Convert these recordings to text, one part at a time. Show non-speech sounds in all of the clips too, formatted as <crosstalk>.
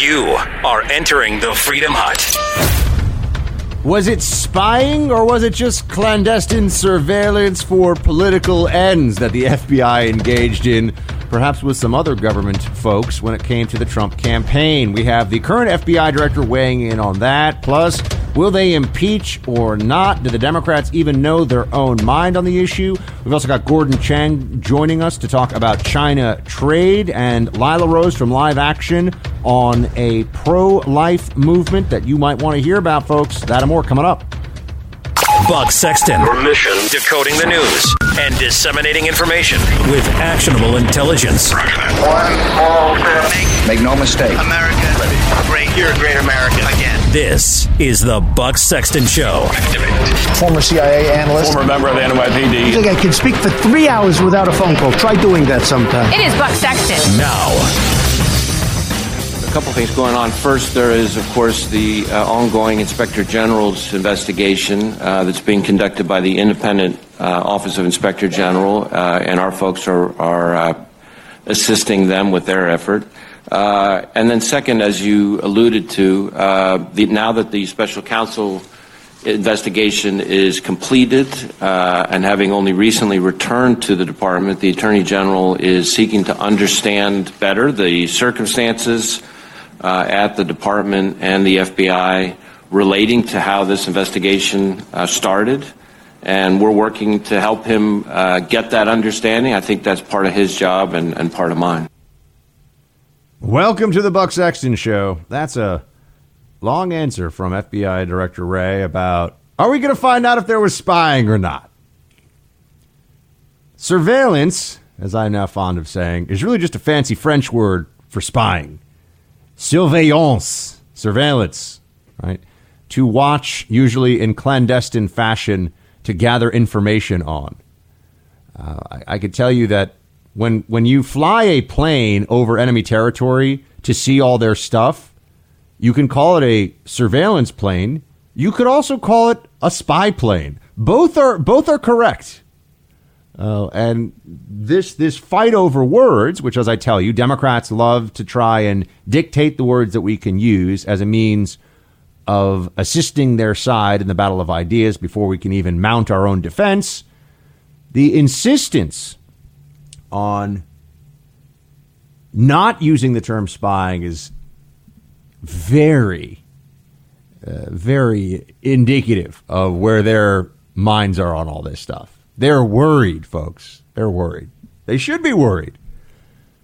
You are entering the Freedom Hut. Was it spying or was it just clandestine surveillance for political ends that the FBI engaged in, perhaps with some other government folks, when it came to the Trump campaign? We have the current FBI director weighing in on that. Plus, will they impeach or not? Do the Democrats even know their own mind on the issue? We've also got Gordon Chang joining us to talk about China trade and Lila Rose from Live Action on a pro life movement that you might want to hear about, folks. That and more coming up. Buck Sexton. Your mission decoding the news and disseminating information with actionable intelligence. One small step. Make no mistake. America great. You're a great American again. This is the Buck Sexton Show. Former CIA analyst. Former member of the NYPD. I think I can speak for three hours without a phone call. Try doing that sometime. It is Buck Sexton. Now, A couple things going on. First, there is, of course, the uh, ongoing Inspector General's investigation uh, that's being conducted by the independent uh, Office of Inspector General, uh, and our folks are, are uh, assisting them with their effort. Uh, and then, second, as you alluded to, uh, the, now that the special counsel investigation is completed uh, and having only recently returned to the department, the Attorney General is seeking to understand better the circumstances uh, at the department and the FBI relating to how this investigation uh, started. And we're working to help him uh, get that understanding. I think that's part of his job and, and part of mine. Welcome to the Buck Sexton Show. That's a long answer from FBI Director Wray about are we going to find out if there was spying or not? Surveillance, as I'm now fond of saying, is really just a fancy French word for spying. Surveillance, surveillance, right? To watch, usually in clandestine fashion, to gather information on. Uh, I, I could tell you that when when you fly a plane over enemy territory to see all their stuff, you can call it a surveillance plane. You could also call it a spy plane. Both are both are correct. Uh, and this this fight over words, which, as I tell you, Democrats love to try and dictate the words that we can use as a means of assisting their side in the battle of ideas before we can even mount our own defense. The insistence on not using the term spying is very, uh, very indicative of where their minds are on all this stuff. They're worried, folks. They're worried. They should be worried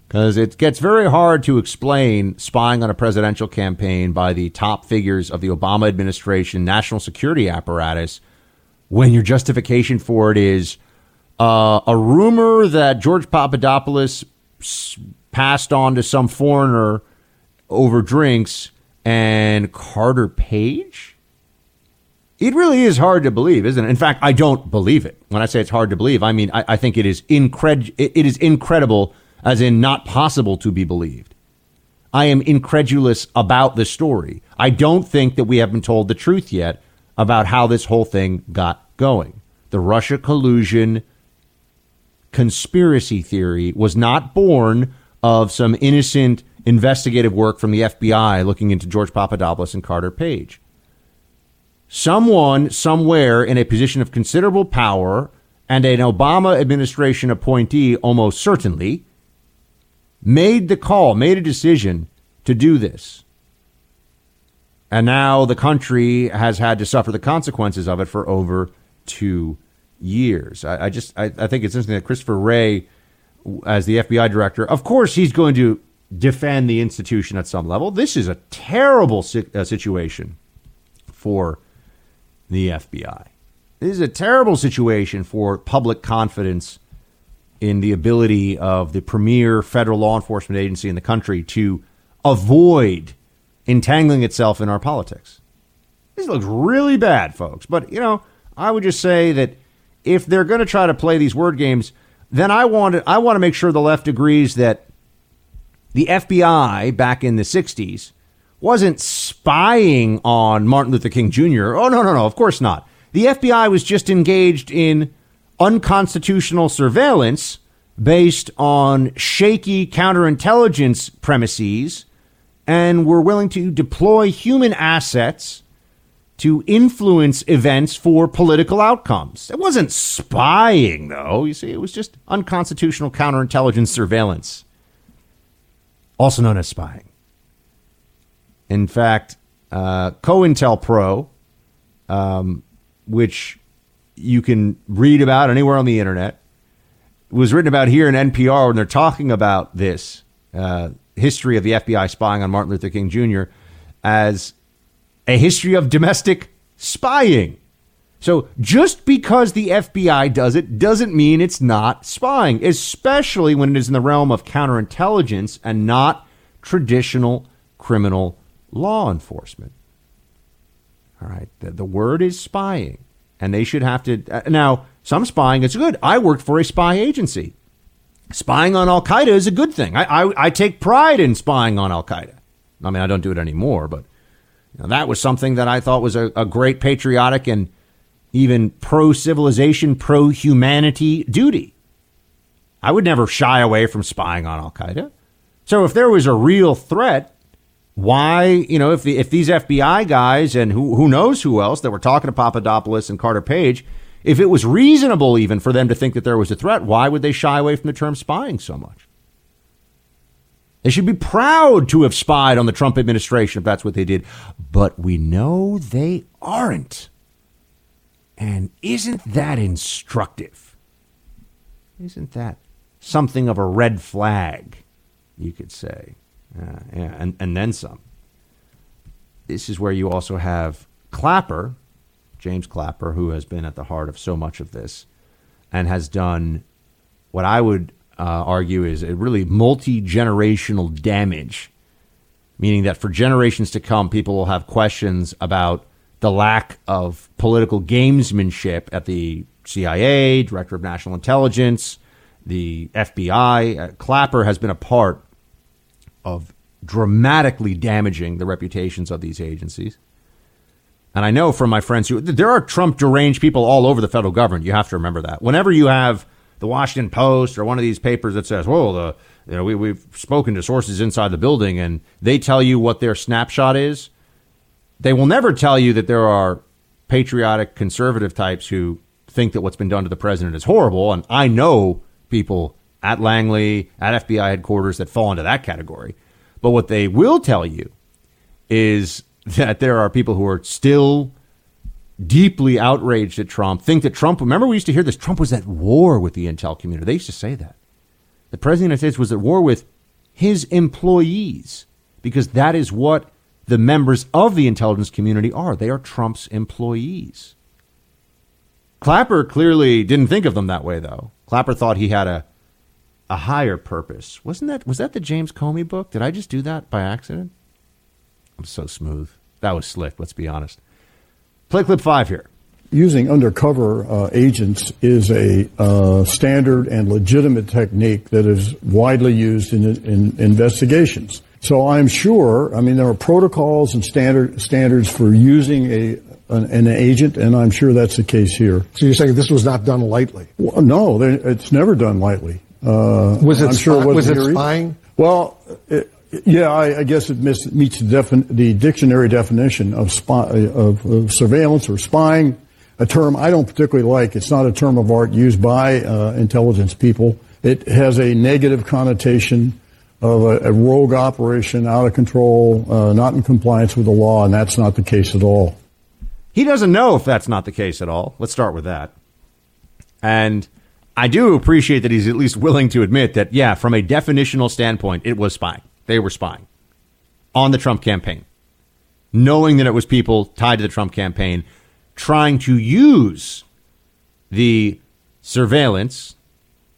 because it gets very hard to explain spying on a presidential campaign by the top figures of the Obama administration national security apparatus when your justification for it is uh, a rumor that George Papadopoulos passed on to some foreigner over drinks and Carter Page? It really is hard to believe, isn't it? In fact, I don't believe it. When I say it's hard to believe, I mean I, I think it is incred- it is incredible, as in not possible to be believed. I am incredulous about the story. I don't think that we have been told the truth yet about how this whole thing got going. The Russia collusion conspiracy theory was not born of some innocent investigative work from the FBI looking into George Papadopoulos and Carter Page. Someone somewhere in a position of considerable power and an Obama administration appointee almost certainly made the call, made a decision to do this. And now the country has had to suffer the consequences of it for over two years. I, I just I, I think it's interesting that Christopher Wray, as the FBI director, of course he's going to defend the institution at some level. This is a terrible si- uh, situation for the FBI. This is a terrible situation for public confidence in the ability of the premier federal law enforcement agency in the country to avoid entangling itself in our politics. This looks really bad, folks. But, you know, I would just say that if they're going to try to play these word games, then I want to, I want to make sure the left agrees that the FBI back in the 60s wasn't spying on Martin Luther King Jr. Oh, no, no, no, of course not. The FBI was just engaged in unconstitutional surveillance based on shaky counterintelligence premises and were willing to deploy human assets to influence events for political outcomes. It wasn't spying, though. You see, it was just unconstitutional counterintelligence surveillance, also known as spying. In fact, uh, COINTELPRO, um, which you can read about anywhere on the internet, was written about here in NPR when they're talking about this uh, history of the FBI spying on Martin Luther King Jr. as a history of domestic spying. So just because the FBI does it doesn't mean it's not spying, especially when it is in the realm of counterintelligence and not traditional criminal law enforcement. All right, the, the word is spying, and they should have to. Uh, now, some spying is good. I worked for a spy agency. Spying on Al Qaeda is a good thing. I, I, I take pride in spying on Al Qaeda. I mean, I don't do it anymore, but know, that was something that I thought was a, a great patriotic and even pro civilization, pro humanity duty. I would never shy away from spying on Al Qaeda. So if there was a real threat, why, you know, if the if these FBI guys and who who knows who else that were talking to Papadopoulos and Carter Page, if it was reasonable even for them to think that there was a threat, why would they shy away from the term spying so much? They should be proud to have spied on the Trump administration if that's what they did. But we know they aren't. And isn't that instructive? Isn't that something of a red flag, you could say? Uh, yeah, and, and then some. This is where you also have Clapper, James Clapper, who has been at the heart of so much of this and has done what I would uh, argue is a really multi generational damage, meaning that for generations to come, people will have questions about the lack of political gamesmanship at the CIA, Director of National Intelligence, the FBI. Uh, Clapper has been a part of dramatically damaging the reputations of these agencies. And I know from my friends who there are Trump deranged people all over the federal government. You have to remember that. Whenever you have the Washington Post or one of these papers that says, "Well, the you know we we've spoken to sources inside the building and they tell you what their snapshot is," they will never tell you that there are patriotic conservative types who think that what's been done to the president is horrible. And I know people at Langley, at FBI headquarters that fall into that category. But what they will tell you is <laughs> that there are people who are still deeply outraged at Trump, think that Trump, remember we used to hear this, Trump was at war with the intel community. They used to say that. The President of the United States was at war with his employees because that is what the members of the intelligence community are. They are Trump's employees. Clapper clearly didn't think of them that way, though. Clapper thought he had a a higher purpose. Wasn't that was that the James Comey book? Did I just do that by accident? I'm so smooth. That was slick. Let's be honest. Play clip five here. Using undercover uh, agents is a uh, standard and legitimate technique that is widely used in, in investigations. So I'm sure, I mean, there are protocols and standard standards for using a an, an, agent, and I'm sure that's the case here. So you're saying this was not done lightly? Well, no, it's never done lightly. Uh, was it, sure it was it spying? Well, it, yeah, I, I, guess it meets the, defin- the dictionary definition of, spy, of, of, surveillance or spying, a term I don't particularly like. It's not a term of art used by uh, intelligence people. It has a negative connotation of a, a rogue operation, out of control, uh, not in compliance with the law, and that's not the case at all. He doesn't know if that's not the case at all. Let's start with that. And I do appreciate that he's at least willing to admit that, yeah, from a definitional standpoint, it was spying. They were spying on the Trump campaign, knowing that it was people tied to the Trump campaign, trying to use the surveillance,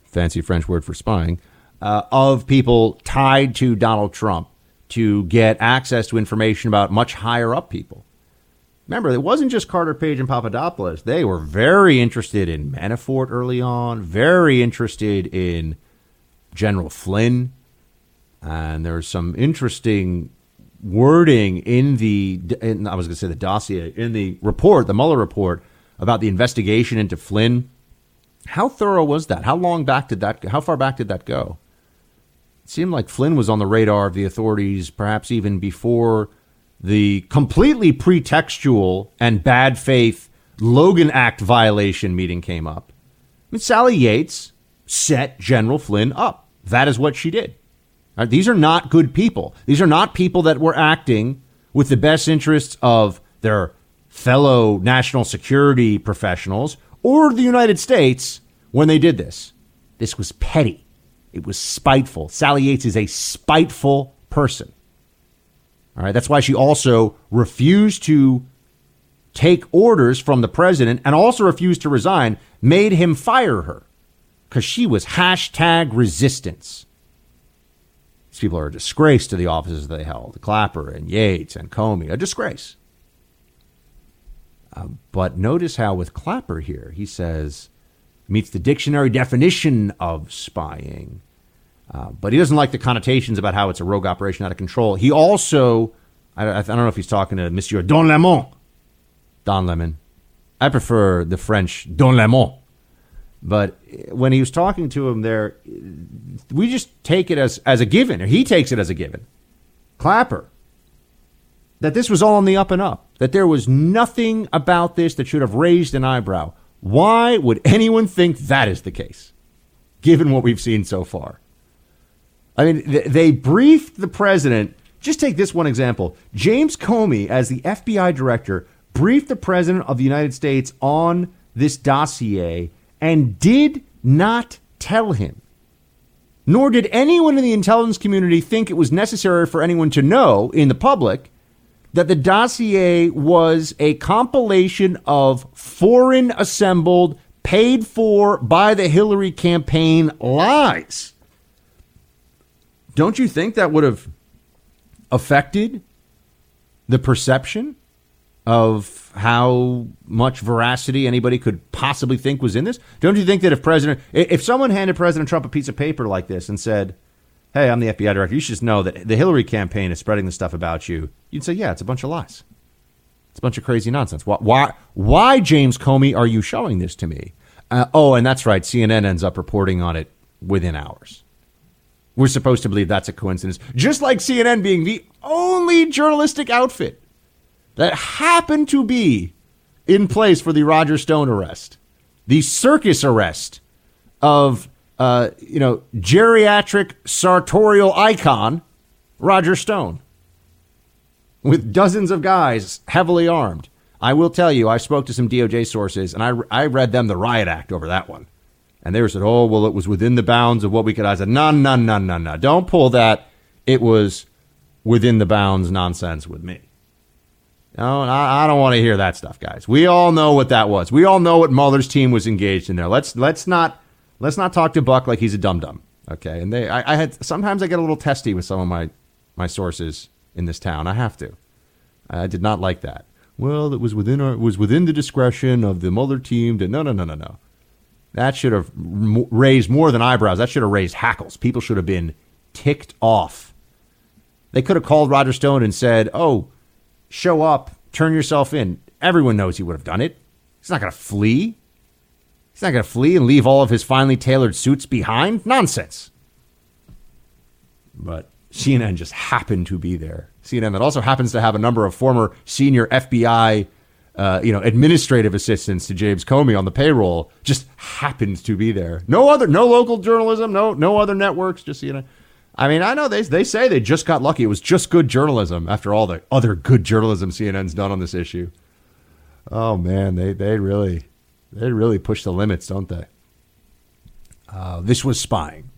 fancy French word for spying, uh, of people tied to Donald Trump to get access to information about much higher up people. Remember, it wasn't just Carter Page and Papadopoulos. They were very interested in Manafort early on, very interested in General Flynn. And there's some interesting wording in the, in, I was going to say the dossier, in the report, the Mueller report, about the investigation into Flynn. How thorough was that? How long back did that, how far back did that go? it seemed like Flynn was on the radar of the authorities, perhaps even before the completely pretextual and bad faith Logan Act violation meeting came up. I mean, Sally Yates set General Flynn up. That is what she did. Right, these are not good people. These are not people that were acting with the best interests of their fellow national security professionals or the United States when they did this. This was petty. It was spiteful. Sally Yates is a spiteful person. All right, that's why she also refused to take orders from the president and also refused to resign, made him fire her because she was hashtag resistance. These people are a disgrace to the offices they held Clapper and Yates and Comey, a disgrace. Uh, but notice how with Clapper here, he says, meets the dictionary definition of spying. Uh, but he doesn't like the connotations about how it's a rogue operation out of control. He also, I, I don't know if he's talking to Monsieur Don Lemon. Don Lemon. I prefer the French Don Lemon. But when he was talking to him there, we just take it as, as a given, or he takes it as a given. Clapper. That this was all on the up and up. That there was nothing about this that should have raised an eyebrow. Why would anyone think that is the case, given what we've seen so far? I mean, they briefed the president. Just take this one example. James Comey, as the FBI director, briefed the president of the United States on this dossier and did not tell him. Nor did anyone in the intelligence community think it was necessary for anyone to know in the public that the dossier was a compilation of foreign assembled, paid for by the Hillary campaign lies. Don't you think that would have affected the perception of how much veracity anybody could possibly think was in this? Don't you think that if President, if someone handed President Trump a piece of paper like this and said, "Hey, I'm the FBI director. You should just know that the Hillary campaign is spreading the stuff about you," you'd say, "Yeah, it's a bunch of lies. It's a bunch of crazy nonsense. Why, why, why James Comey, are you showing this to me?" Uh, oh, and that's right. CNN ends up reporting on it within hours. We're supposed to believe that's a coincidence, just like CNN being the only journalistic outfit that happened to be in place for the Roger Stone arrest, the circus arrest of uh, you know geriatric sartorial icon Roger Stone, with dozens of guys heavily armed. I will tell you, I spoke to some DOJ sources, and I, I read them the riot act over that one. And they were said, oh, well, it was within the bounds of what we could. I said, no, no, no, no, no. Don't pull that. It was within the bounds nonsense with me. No, I, I don't want to hear that stuff, guys. We all know what that was. We all know what Mueller's team was engaged in there. Let's let's not let's not talk to Buck like he's a dum dum. Okay, and they I, I had sometimes I get a little testy with some of my my sources in this town. I have to. I did not like that. Well, it was within our, it was within the discretion of the Mueller team to no no no no no. That should have raised more than eyebrows. That should have raised hackles. People should have been ticked off. They could have called Roger Stone and said, "Oh, show up, turn yourself in. Everyone knows he would have done it. He's not going to flee. He's not going to flee and leave all of his finely tailored suits behind. Nonsense. But CNN just happened to be there. CNN that also happens to have a number of former senior FBI, uh, you know, administrative assistants to James Comey on the payroll. Just happened to be there. No other, no local journalism, no no other networks. Just CNN. I mean, I know they they say they just got lucky. It was just good journalism after all the other good journalism CNN's done on this issue. Oh man, they they really they really push the limits, don't they? Uh, this was spying.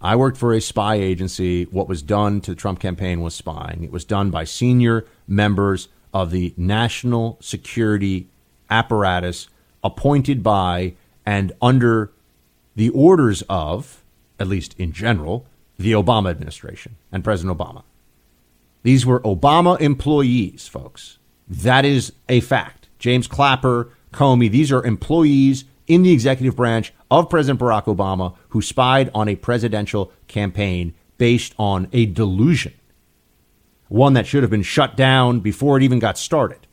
I worked for a spy agency. What was done to the Trump campaign was spying. It was done by senior members of the national security apparatus appointed by and under the orders of, at least in general, the Obama administration and President Obama. These were Obama employees, folks. That is a fact. James Clapper, Comey, these are employees in the executive branch of President Barack Obama who spied on a presidential campaign based on a delusion, one that should have been shut down before it even got started.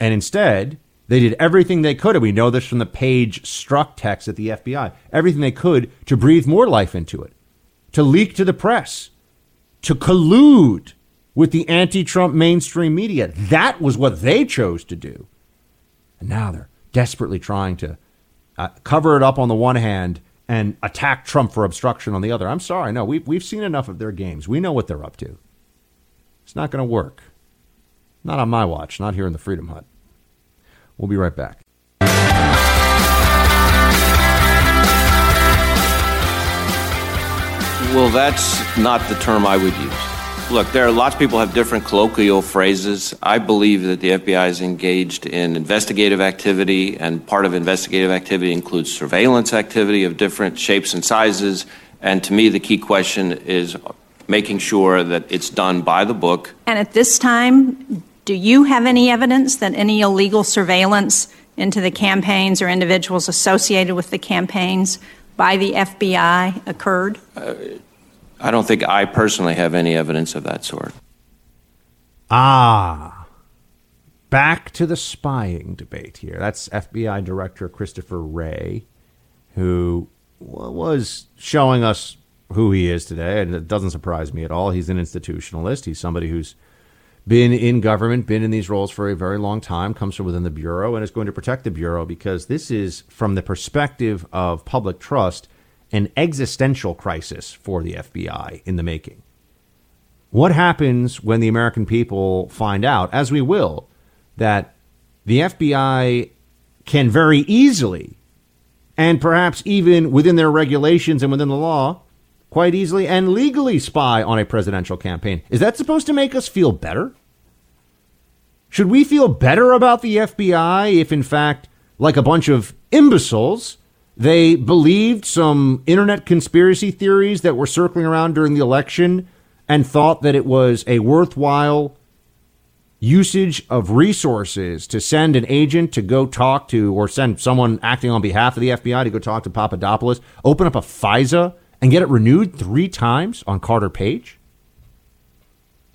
And instead, they did everything they could, and we know this from the Page Strzok text at the FBI, everything they could to breathe more life into it to leak to the press, to collude with the anti Trump mainstream media. That was what they chose to do. And now they're desperately trying to uh, cover it up on the one hand and attack Trump for obstruction on the other. I'm sorry, no, we've, we've seen enough of their games. We know what they're up to. It's not going to work. Not on my watch, not here in the Freedom Hut. We'll be right back. Well, that's not the term I would use. Look, there are lots of people have different colloquial phrases. I believe that the FBI is engaged in investigative activity, and part of investigative activity includes surveillance activity of different shapes and sizes. And to me, the key question is making sure that it's done by the book. And at this time, do you have any evidence that any illegal surveillance into the campaigns or individuals associated with the campaigns by the FBI occurred? Uh, I don't think I personally have any evidence of that sort. Ah. Back to the spying debate here. That's FBI Director Christopher Wray, who was showing us who he is today, and it doesn't surprise me at all. He's an institutionalist. He's somebody who's been in government, been in these roles for a very long time, comes from within the Bureau, and is going to protect the Bureau because this is, from the perspective of public trust, an existential crisis for the FBI in the making. What happens when the American people find out, as we will, that the FBI can very easily, and perhaps even within their regulations and within the law, quite easily and legally spy on a presidential campaign? Is that supposed to make us feel better? Should we feel better about the FBI if, in fact, like a bunch of imbeciles, they believed some internet conspiracy theories that were circling around during the election and thought that it was a worthwhile usage of resources to send an agent to go talk to or send someone acting on behalf of the FBI to go talk to Papadopoulos, open up a FISA and get it renewed three times on Carter Page?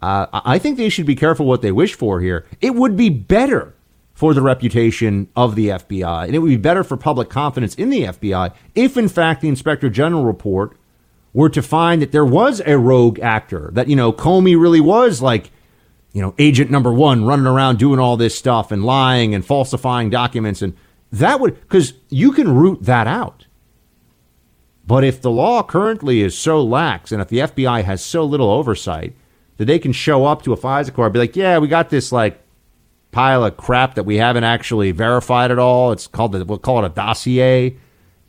Uh, I think they should be careful what they wish for here. It would be better for the reputation of the FBI. And it would be better for public confidence in the FBI if, in fact, the Inspector General report were to find that there was a rogue actor, that, you know, Comey really was like, you know, agent number one running around doing all this stuff and lying and falsifying documents. And that would, because you can root that out. But if the law currently is so lax and if the FBI has so little oversight that they can show up to a FISA court and be like, yeah, we got this like pile of crap that we haven't actually verified at all. It's called the, we'll call it a dossier.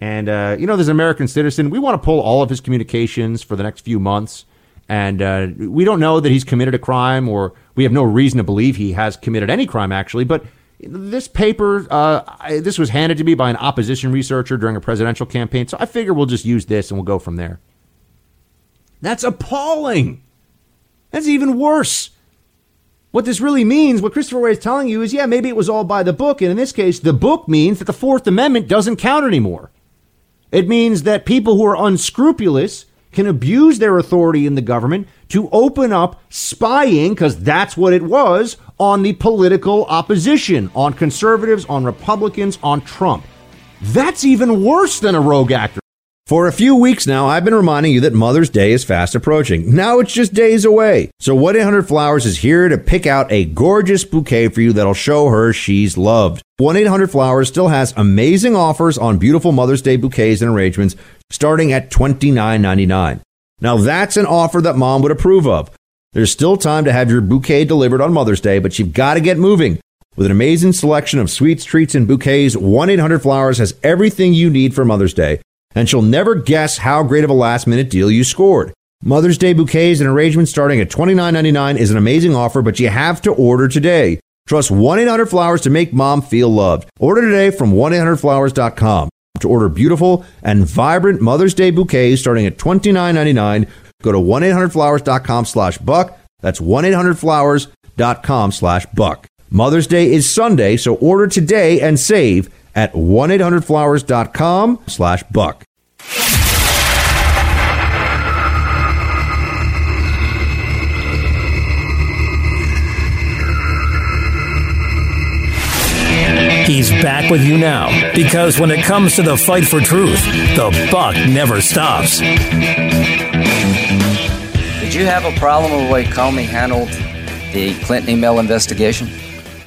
And uh, you know, there's an American citizen. We want to pull all of his communications for the next few months, and uh, we don't know that he's committed a crime, or we have no reason to believe he has committed any crime actually. But this paper, uh, I, this was handed to me by an opposition researcher during a presidential campaign, so I figure we'll just use this and we'll go from there. That's appalling. That's even worse. What this really means, what Christopher Wray is telling you is, yeah, maybe it was all by the book. And in this case, the book means that the Fourth Amendment doesn't count anymore. It means that people who are unscrupulous can abuse their authority in the government to open up spying, because that's what it was, on the political opposition, on conservatives, on Republicans, on Trump. That's even worse than a rogue actor. For a few weeks now, I've been reminding you that Mother's Day is fast approaching. Now it's just days away. So 1-800 Flowers is here to pick out a gorgeous bouquet for you that'll show her she's loved. 1-800 Flowers still has amazing offers on beautiful Mother's Day bouquets and arrangements starting at $29.99. Now that's an offer that mom would approve of. There's still time to have your bouquet delivered on Mother's Day, but you've got to get moving. With an amazing selection of sweets, treats, and bouquets, 1-800 Flowers has everything you need for Mother's Day and she'll never guess how great of a last minute deal you scored. Mother's Day bouquets and arrangements starting at $29.99 is an amazing offer, but you have to order today. Trust 1 800 Flowers to make mom feel loved. Order today from 1 800flowers.com. To order beautiful and vibrant Mother's Day bouquets starting at $29.99, go to 1 800flowers.com slash buck. That's 1 800flowers.com slash buck. Mother's Day is Sunday, so order today and save at 1-800-Flowers.com slash buck. He's back with you now because when it comes to the fight for truth, the buck never stops. Did you have a problem with the way Comey handled the Clinton email investigation?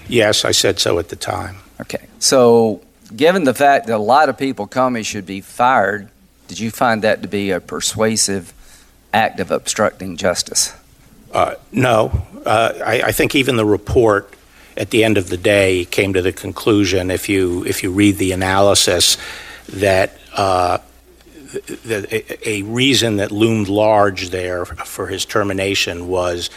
Yes, I said so at the time. Okay. So, given the fact that a lot of people Comey should be fired, did you find that to be a persuasive act of obstructing justice? Uh, no. Uh, I, I think even the report at the end of the day came to the conclusion, if you if you read the analysis, that uh, a, a reason that loomed large there for his termination was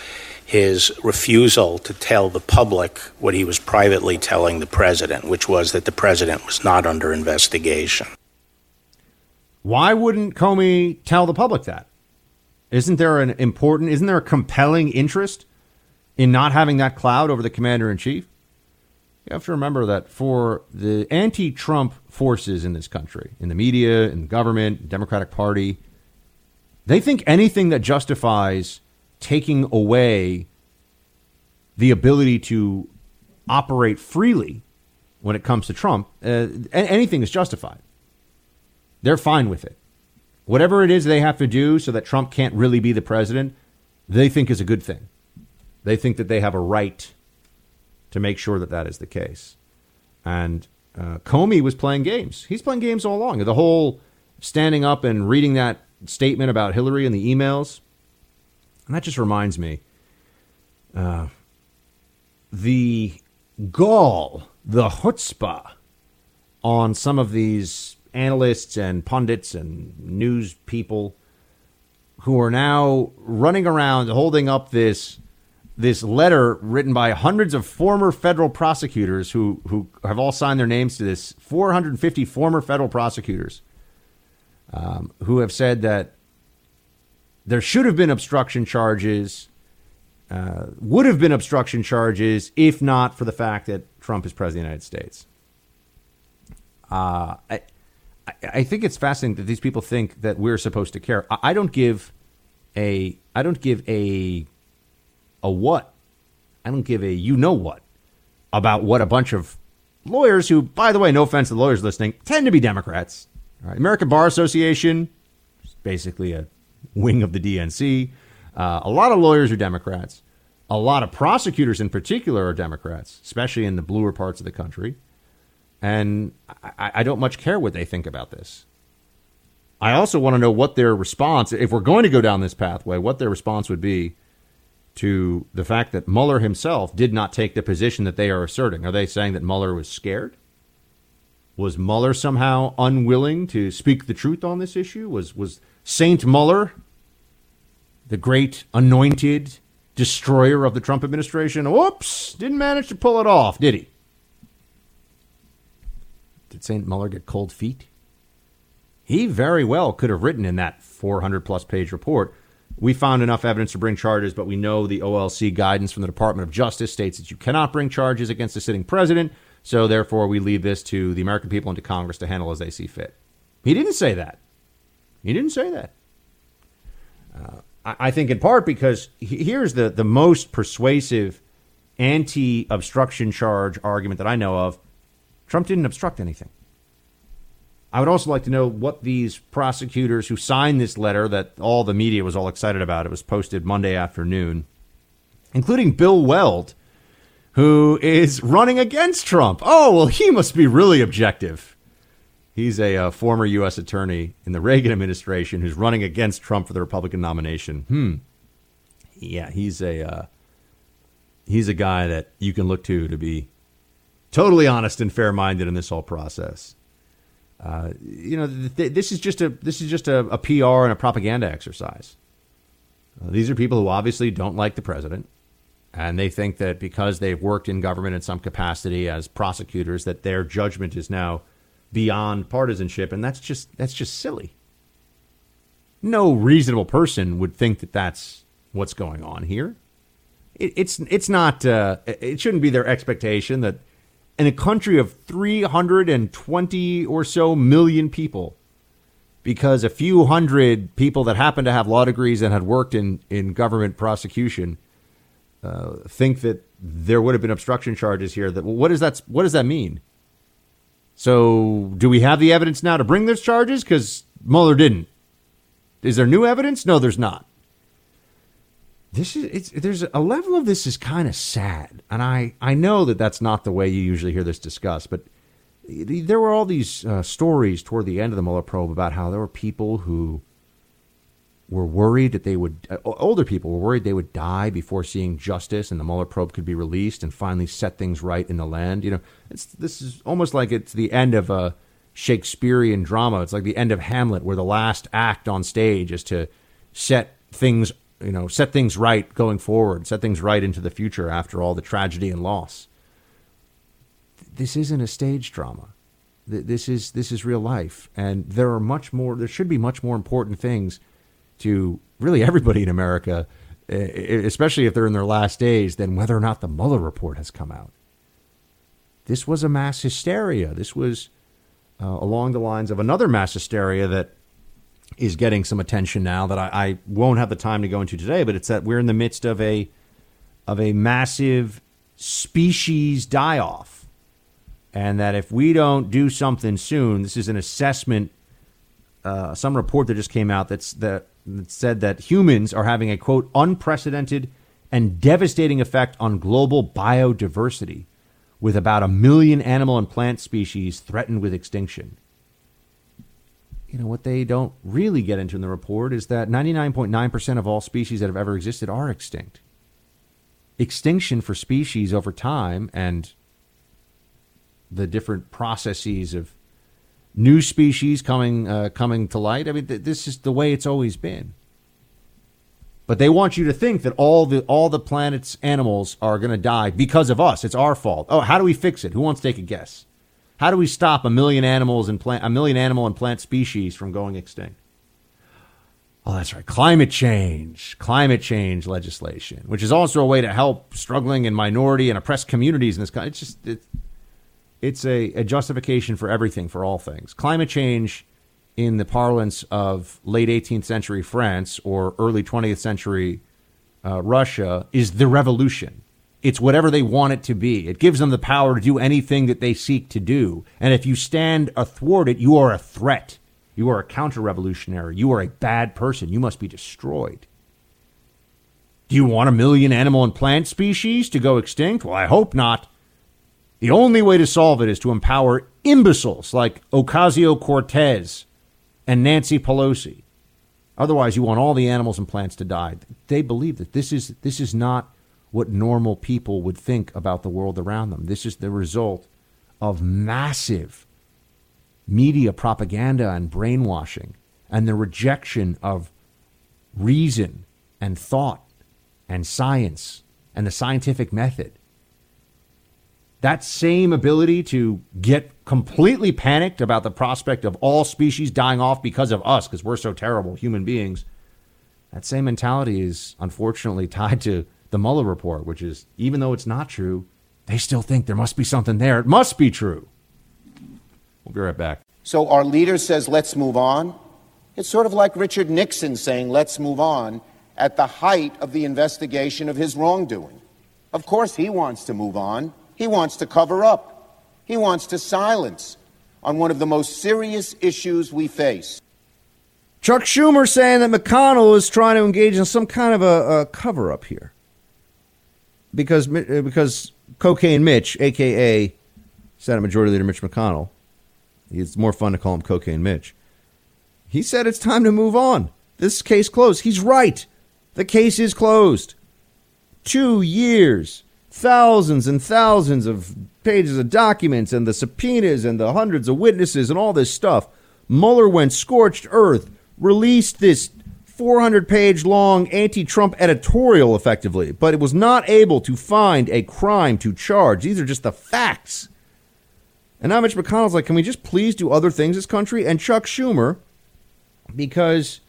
his refusal to tell the public what he was privately telling the president, which was that the president was not under investigation. Why wouldn't Comey tell the public that? Isn't there an important, isn't there a compelling interest in not having that cloud over the commander in chief? You have to remember that for the anti Trump forces in this country, in the media, in the government, Democratic Party, they think anything that justifies taking away the ability to operate freely when it comes to Trump, uh, anything is justified. They're fine with it. Whatever it is they have to do so that Trump can't really be the president, they think is a good thing. They think that they have a right to make sure that that is the case. And uh, Comey was playing games. He's playing games all along. The whole standing up and reading that statement about Hillary and the emails. And that just reminds me uh, the gall, the chutzpah on some of these analysts and pundits and news people who are now running around holding up this this letter written by hundreds of former federal prosecutors who who have all signed their names to this 450 former federal prosecutors um, who have said that there should have been obstruction charges uh, would have been obstruction charges if not for the fact that Trump is president of the United States. Uh, I, I think it's fascinating that these people think that we're supposed to care. I, I don't give a I don't give a a what. I don't give a you know what about what a bunch of lawyers who, by the way, no offense to lawyers listening, tend to be Democrats. American Bar Association, basically a wing of the DNC. Uh, a lot of lawyers are Democrats. A lot of prosecutors, in particular, are Democrats, especially in the bluer parts of the country. And I, I don't much care what they think about this. I also want to know what their response, if we're going to go down this pathway, what their response would be to the fact that Mueller himself did not take the position that they are asserting. Are they saying that Mueller was scared? Was Mueller somehow unwilling to speak the truth on this issue? Was was Saint Mueller, the great anointed destroyer of the Trump administration, whoops, didn't manage to pull it off, did he? Did Saint Mueller get cold feet? He very well could have written in that 400 plus page report we found enough evidence to bring charges, but we know the OLC guidance from the Department of Justice states that you cannot bring charges against a sitting president. So therefore, we leave this to the American people and to Congress to handle as they see fit. He didn't say that. He didn't say that. Uh, I, think in part because here's the, the most persuasive anti obstruction charge argument that I know of Trump didn't obstruct anything. I would also like to know what these prosecutors who signed this letter that all the media was all excited about. It was posted Monday afternoon, including Bill Weld, who is running against Trump. Oh, well, he must be really objective. He's a, uh, former U.S. attorney in the Reagan administration who's running against Trump for the Republican nomination. Hmm. Yeah, he's a uh, he's a guy that you can look to to be totally honest and fair minded in this whole process. Uh, you know, th- this is just a this is just a, a PR and a propaganda exercise. Uh, these are people who obviously don't like the president, and they think that because they've worked in government in some capacity as prosecutors, that their judgment is now beyond partisanship, and that's just that's just silly. No reasonable person would think that that's what's going on here. It, it's it's not. Uh, it shouldn't be their expectation that in a country of 320 or so million people because a few hundred people that happen to have law degrees and had worked in, in government prosecution uh, think that there would have been obstruction charges here. That what does that what does that mean? So, do we have the evidence now to bring those charges? Because Mueller didn't. Is there new evidence? No, there's not. this is it's there's a level of this is kind of sad, and I I know that that's not the way you usually hear this discussed, but there were all these uh, stories toward the end of the Mueller probe about how there were people who were worried that they would uh, older people were worried they would die before seeing justice and the Mueller probe could be released and finally set things right in the land. You know, this is almost like it's the end of a Shakespearean drama. It's like the end of Hamlet, where the last act on stage is to set things you know set things right going forward, set things right into the future after all the tragedy and loss. This isn't a stage drama. This is this is real life, and there are much more. There should be much more important things to really everybody in America, especially if they're in their last days, than whether or not the Mueller report has come out. This was a mass hysteria. This was uh, along the lines of another mass hysteria that is getting some attention now that I, I, won't have the time to go into today. But it's that we're in the midst of a of a massive species die off, and that if we don't do something soon, this is an assessment. Uh, some report that just came out that's that that said that humans are having a quote unprecedented and devastating effect on global biodiversity, with about a million animal and plant species threatened with extinction. You know, what they don't really get into in the report is that 99.9% of all species that have ever existed are extinct. Extinction for species over time and the different processes of new species coming uh, coming to light. I mean, th- this is the way it's always been. But they want you to think that all the all the planet's animals are going to die because of us. It's our fault. Oh, how do we fix it? Who wants to take a guess? How do we stop a million animals and plant a million animal and plant species from going extinct? Oh, that's right. Climate change, climate change legislation, which is also a way to help struggling and minority and oppressed communities in this country. It's just it's a, a justification for everything, for all things. Climate change, in the parlance of late 18th century France or early 20th century uh, Russia, is the revolution. It's whatever they want it to be. It gives them the power to do anything that they seek to do. And if you stand athwart it, you are a threat. You are a counter revolutionary. You are a bad person. You must be destroyed. Do you want a million animal and plant species to go extinct? Well, I hope not. The only way to solve it is to empower imbeciles like Ocasio Cortez and Nancy Pelosi. Otherwise, you want all the animals and plants to die. They believe that this is this is not what normal people would think about the world around them. This is the result of massive media propaganda and brainwashing and the rejection of reason and thought and science and the scientific method that same ability to get completely panicked about the prospect of all species dying off because of us, because we're so terrible human beings, that same mentality is unfortunately tied to the Mueller report, which is even though it's not true, they still think there must be something there. It must be true. We'll be right back. So our leader says, let's move on. It's sort of like Richard Nixon saying, let's move on at the height of the investigation of his wrongdoing. Of course, he wants to move on. He wants to cover up. He wants to silence on one of the most serious issues we face. Chuck Schumer saying that McConnell is trying to engage in some kind of a, a cover up here. Because, uh, because Cocaine Mitch, a.k.a. Senate Majority Leader Mitch McConnell, it's more fun to call him Cocaine Mitch. He said it's time to move on. This case closed. He's right. The case is closed. Two years thousands and thousands of pages of documents and the subpoenas and the hundreds of witnesses and all this stuff. Mueller went scorched earth, released this 400 page long anti Trump editorial effectively, but it was not able to find a crime to charge. These are just the facts. And now Mitch McConnell's like, can we just please do other things this country? And Chuck Schumer, because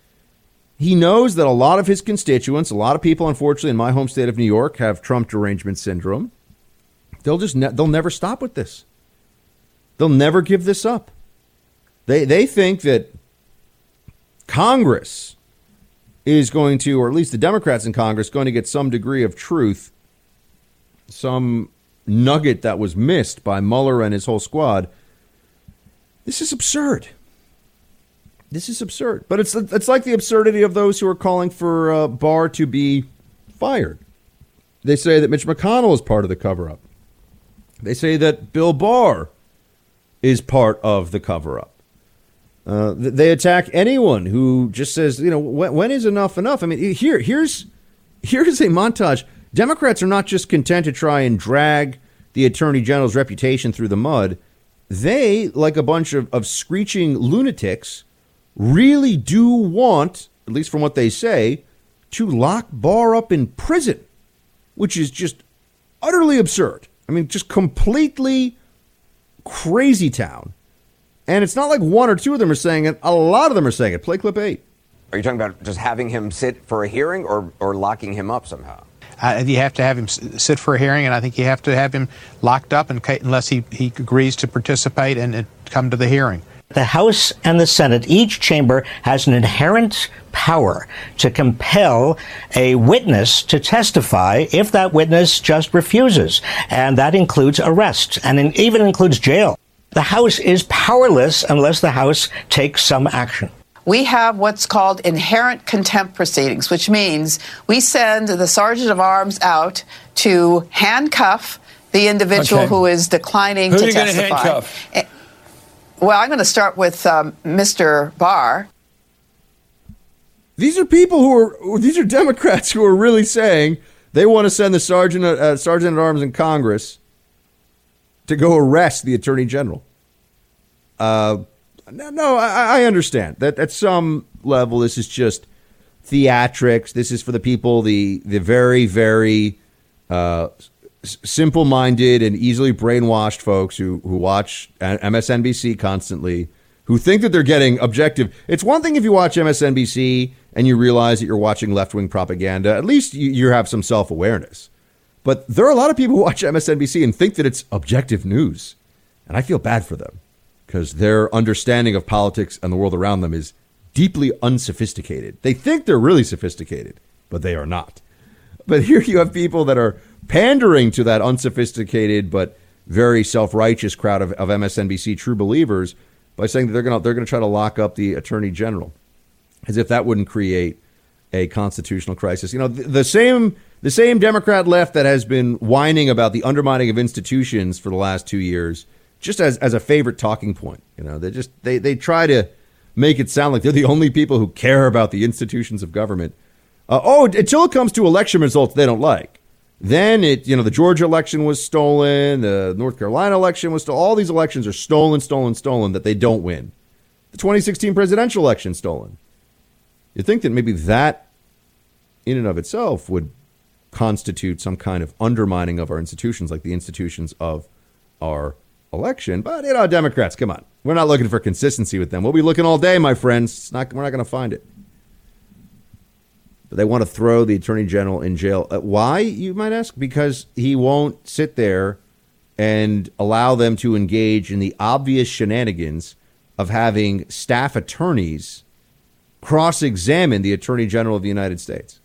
he knows that a lot of his constituents, a lot of people, unfortunately, in my home state of New York, have Trump derangement syndrome. They'll just ne- they'll never stop with this. They'll never give this up. They they think that Congress is going to, or at least the Democrats in Congress, going to get some degree of truth, some nugget that was missed by Mueller and his whole squad. This is absurd. This is absurd. But it's it's like the absurdity of those who are calling for uh, Barr to be fired. They say that Mitch McConnell is part of the cover up. They say that Bill Barr is part of the cover up. Uh, they attack anyone who just says, you know, when, when is enough enough? I mean, here, here's here's a montage. Democrats are not just content to try and drag the attorney general's reputation through the mud. They, like a bunch of, of screeching lunatics, really do want, at least from what they say, to lock Barr up in prison, which is just utterly absurd. I mean, just completely crazy town. And it's not like one or two of them are saying it. A lot of them are saying it. Play clip eight. Are you talking about just having him sit for a hearing or, or locking him up somehow? Uh, you have to have him sit for a hearing, and I think you have to have him locked up in, unless he, he agrees to participate and, and come to the hearing. The House and the Senate, each chamber has an inherent power to compel a witness to testify if that witness just refuses. And that includes arrest and even includes jail. The House is powerless unless the House takes some action we have what's called inherent contempt proceedings, which means we send the sergeant of arms out to handcuff the individual okay. who is declining who to are you testify. Well, I'm going to start with um, Mr. Barr. These are people who are these are Democrats who are really saying they want to send the sergeant uh, sergeant at arms in Congress to go arrest the attorney general. Uh, no, no, I, I understand that at some level this is just theatrics. This is for the people, the the very very uh, simple minded and easily brainwashed folks who who watch MSNBC constantly, who think that they're getting objective. It's one thing if you watch MSNBC and you realize that you're watching left wing propaganda. At least you, you have some self awareness. But there are a lot of people who watch MSNBC and think that it's objective news, and I feel bad for them because their understanding of politics and the world around them is deeply unsophisticated. They think they're really sophisticated, but they are not. But here you have people that are pandering to that unsophisticated but very self-righteous crowd of, of MSNBC true believers by saying that they're going to they're going to try to lock up the attorney general, as if that wouldn't create a constitutional crisis. You know, the, the same the same Democrat left that has been whining about the undermining of institutions for the last two years just as, as a favorite talking point. You know, they just they, they try to make it sound like they're the only people who care about the institutions of government. Uh, oh, until it comes to election results they don't like. Then it, you know, the Georgia election was stolen, the North Carolina election was stolen. All these elections are stolen, stolen, stolen that they don't win. The 2016 presidential election stolen. You'd think that maybe that, in and of itself, would constitute some kind of undermining of our institutions, like the institutions of our election. But, you know, Democrats, come on. We're not looking for consistency with them. We'll be looking all day, my friends. It's not, we're not going to find it. But they want to throw the attorney general in jail. Uh, why, you might ask? Because he won't sit there and allow them to engage in the obvious shenanigans of having staff attorneys cross examine the attorney general of the United States.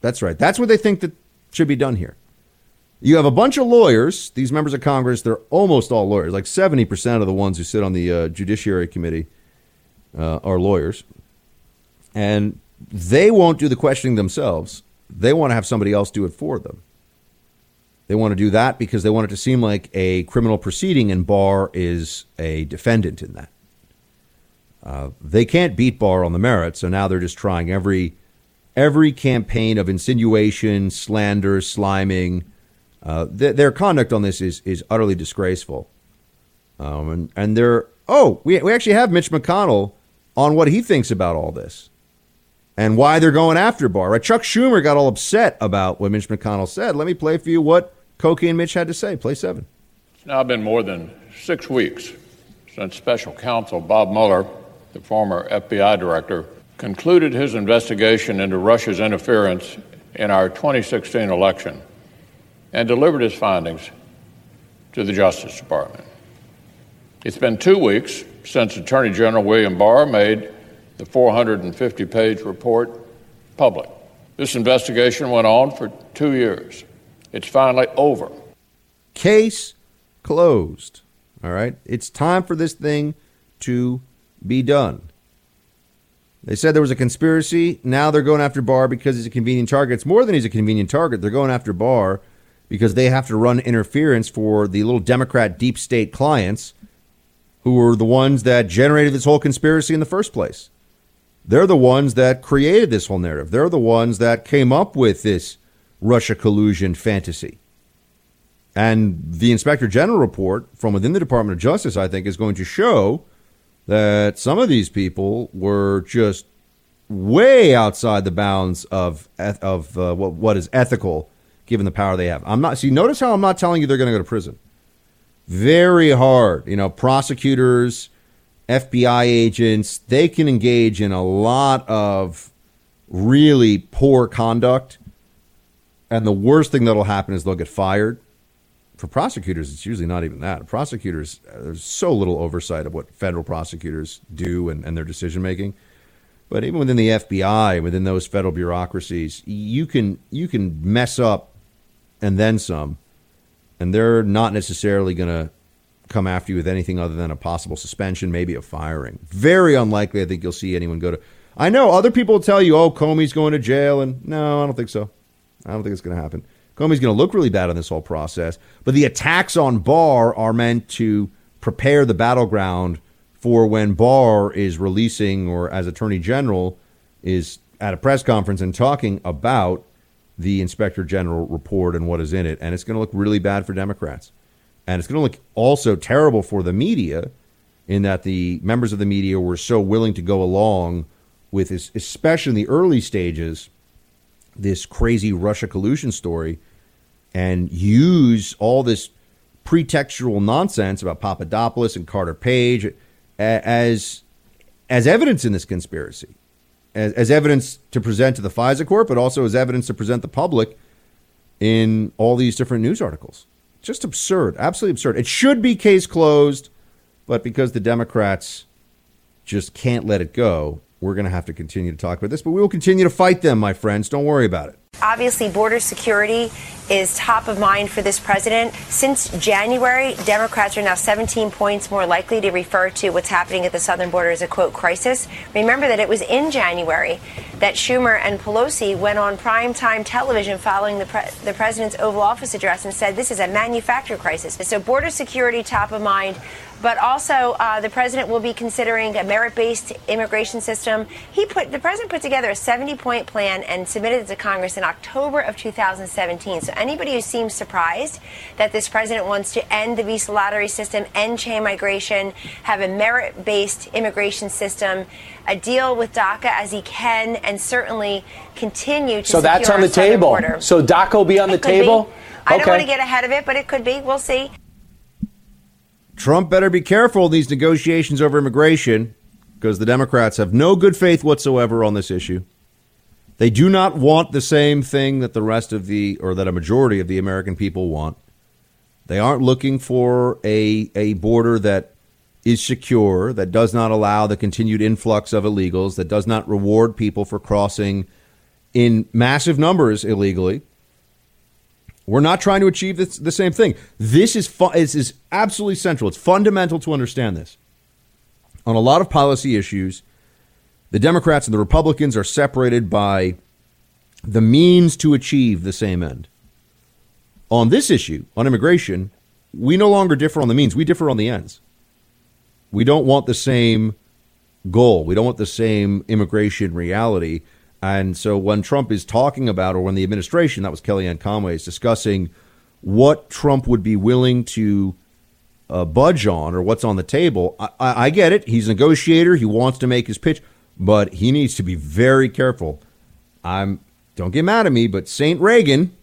That's right. That's what they think that should be done here. You have a bunch of lawyers, these members of Congress, they're almost all lawyers. Like 70% of the ones who sit on the uh, Judiciary Committee uh, are lawyers. And they won't do the questioning themselves. They want to have somebody else do it for them. They want to do that because they want it to seem like a criminal proceeding, and Barr is a defendant in that. Uh, they can't beat Barr on the merits, so now they're just trying every every campaign of insinuation, slander, sliming, uh, th- their conduct on this is is utterly disgraceful. Um, and and they're oh we we actually have Mitch McConnell on what he thinks about all this and why they're going after Barr. Right? Chuck Schumer got all upset about what Mitch McConnell said. Let me play for you what Cokie and Mitch had to say. Play seven. It's now been more than six weeks since Special Counsel Bob Mueller, the former FBI director, concluded his investigation into Russia's interference in our 2016 election and delivered his findings to the Justice Department. It's been two weeks since Attorney General William Barr made the 450 page report public. This investigation went on for two years. It's finally over. Case closed. All right? It's time for this thing to be done. They said there was a conspiracy. Now they're going after Barr because he's a convenient target. It's more than he's a convenient target. They're going after Barr because they have to run interference for the little Democrat deep state clients who were the ones that generated this whole conspiracy in the first place. They're the ones that created this whole narrative. They're the ones that came up with this Russia collusion fantasy. And the Inspector General report from within the Department of Justice, I think, is going to show that some of these people were just way outside the bounds of of uh, what, what is ethical, given the power they have. I'm not. See, notice how I'm not telling you they're going to go to prison. Very hard, you know. Prosecutors, FBI agents, they can engage in a lot of really poor conduct, and the worst thing that'll happen is they'll get fired for prosecutors, it's usually not even that. Prosecutors, uh, there's so little oversight of what federal prosecutors do and, and their decision making. But even within the FBI, within those federal bureaucracies, you can you can mess up and then some, and they're not necessarily going to come after you with anything other than a possible suspension, maybe a firing. Very unlikely. I think you'll see anyone go to. I know other people will tell you, "Oh, Comey's going to jail," and no, I don't think so. I don't think it's going to happen. Comey's going to look really bad on this whole process. But the attacks on Barr are meant to prepare the battleground for when Barr is releasing or as Attorney General is at a press conference and talking about the Inspector General report and what is in it. And it's going to look really bad for Democrats. And it's going to look also terrible for the media in that the members of the media were so willing to go along with this, especially in the early stages, this crazy Russia collusion story and use all this pretextual nonsense about Papadopoulos and Carter Page as as evidence in this conspiracy, as, as evidence to present to the FISA court, but also as evidence to present the public in all these different news articles. Just absurd, absolutely absurd. It should be case closed, but because the Democrats just can't let it go, we're going to have to continue to talk about this. But we will continue to fight them, my friends. Don't worry about it. Obviously, border security is top of mind for this president. Since January, Democrats are now 17 points more likely to refer to what's happening at the southern border as a quote crisis. Remember that it was in January that Schumer and Pelosi went on primetime television following the, pre- the president's Oval Office address and said this is a manufactured crisis. So, border security top of mind but also uh, the president will be considering a merit-based immigration system. He put the president put together a 70-point plan and submitted it to Congress in October of 2017. So anybody who seems surprised that this president wants to end the visa lottery system, end chain migration, have a merit-based immigration system, a deal with DACA as he can, and certainly continue to. So that's on the table. Border. So DACA will be on it the table. I don't want to get ahead of it, but it could be. We'll see. Trump better be careful in these negotiations over immigration because the Democrats have no good faith whatsoever on this issue. They do not want the same thing that the rest of the, or that a majority of the American people want. They aren't looking for a, a border that is secure, that does not allow the continued influx of illegals, that does not reward people for crossing in massive numbers illegally. We're not trying to achieve this, the same thing. This is, fu- is, is absolutely central. It's fundamental to understand this. On a lot of policy issues, the Democrats and the Republicans are separated by the means to achieve the same end. On this issue, on immigration, we no longer differ on the means, we differ on the ends. We don't want the same goal, we don't want the same immigration reality and so when Trump is talking about, or when the administration, that was Kellyanne Conway, is discussing what Trump would be willing to uh, budge on or what's on the table, I, I, get it. He's a negotiator. He wants to make his pitch, but he needs to be very careful. I'm don't get mad at me, but Saint Reagan,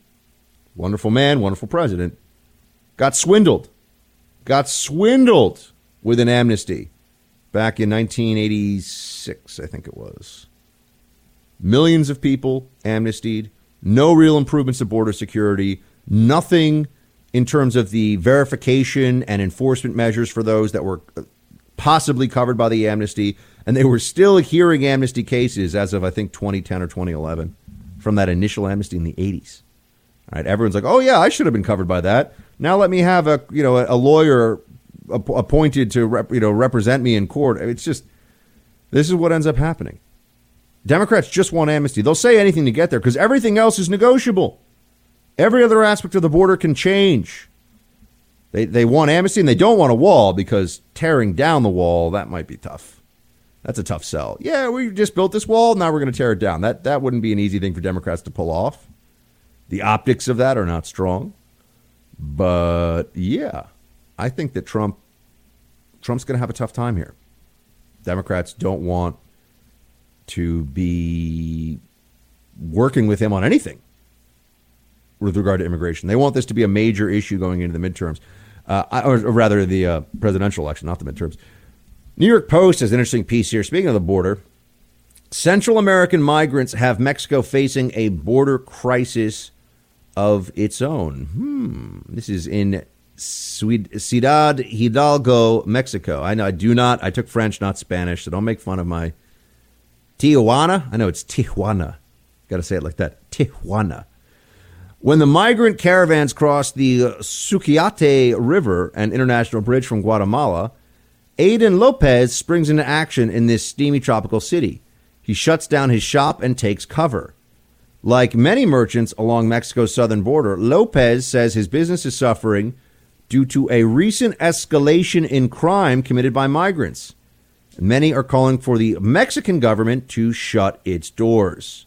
wonderful man, wonderful president, got swindled, got swindled with an amnesty back in 1986, I think it was. Millions of people amnestied, no real improvements to border security, nothing in terms of the verification and enforcement measures for those that were uh, possibly covered by the amnesty. And they were still hearing amnesty cases as of, I think, 2010 or 2011 from that initial amnesty in the 80s. All right, everyone's like, oh, yeah, I should have been covered by that. Now let me have a, you know, a lawyer appointed to rep, you know represent me in court. It's just this is what ends up happening. Democrats just want amnesty. They'll say anything to get there because everything else is negotiable. Every other aspect of the border can change. They, they want amnesty and they don't want a wall because tearing down the wall, that might be tough. That's a tough sell. Yeah, we just built this wall. Now we're going to tear it down. That, that wouldn't be an easy thing for Democrats to pull off. The optics of that are not strong. But yeah, I think that Trump Trump's going to have a tough time here. Democrats don't want to be working with him on anything with regard to immigration. They want this to be a major issue going into the midterms, uh, or, rather the uh, presidential election, not the midterms. New York Post has an interesting piece here. Speaking of the border, Central American migrants have Mexico facing a border crisis of its own. Hmm. This is in Ciudad Hidalgo, Mexico. I I do not. I took French, not Spanish, so don't make fun of my Tijuana. I know it's Tijuana. Got to say it like that. Tijuana. When the migrant caravans crossed the uh, Suchiate River and International Bridge from Guatemala, Aiden Lopez springs into action in this steamy tropical city. He shuts down his shop and takes cover. Like many merchants along Mexico's southern border, Lopez says his business is suffering due to a recent escalation in crime committed by migrants. Many are calling for the Mexican government to shut its doors.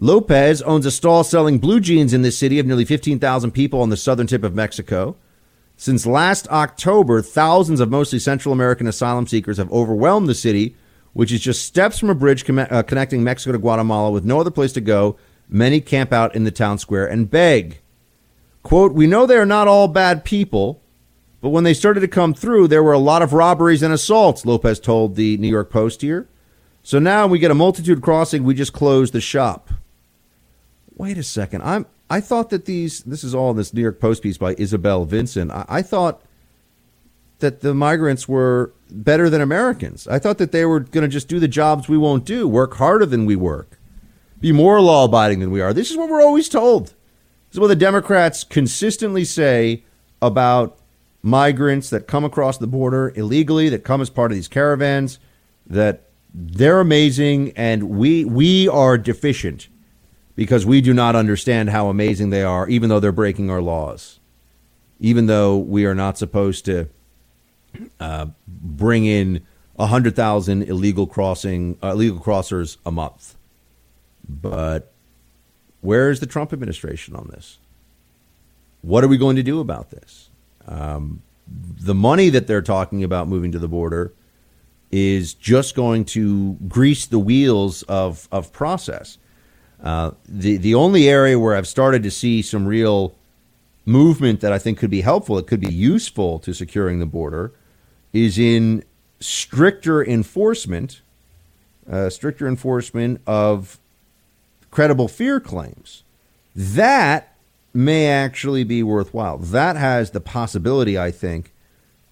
Lopez owns a stall selling blue jeans in this city of nearly 15,000 people on the southern tip of Mexico. Since last October, thousands of mostly Central American asylum seekers have overwhelmed the city, which is just steps from a bridge com- uh, connecting Mexico to Guatemala with no other place to go. Many camp out in the town square and beg. Quote, We know they are not all bad people, but when they started to come through, there were a lot of robberies and assaults, Lopez told the New York Post here. So now we get a multitude crossing, we just close the shop. Wait a second. I'm I thought that these this is all in this New York Post piece by Isabel Vincent. I, I thought that the migrants were better than Americans. I thought that they were going to just do the jobs we won't do, work harder than we work, be more law abiding than we are. This is what we're always told. This is what the Democrats consistently say about migrants that come across the border illegally, that come as part of these caravans, that they're amazing and we we are deficient because we do not understand how amazing they are, even though they're breaking our laws, even though we are not supposed to uh, bring in 100,000 illegal crossing uh, illegal crossers a month. But where is the Trump administration on this? What are we going to do about this? Um, the money that they're talking about moving to the border is just going to grease the wheels of, of process. Uh, the the only area where I've started to see some real movement that I think could be helpful, it could be useful to securing the border, is in stricter enforcement, uh, stricter enforcement of credible fear claims. That may actually be worthwhile. That has the possibility, I think,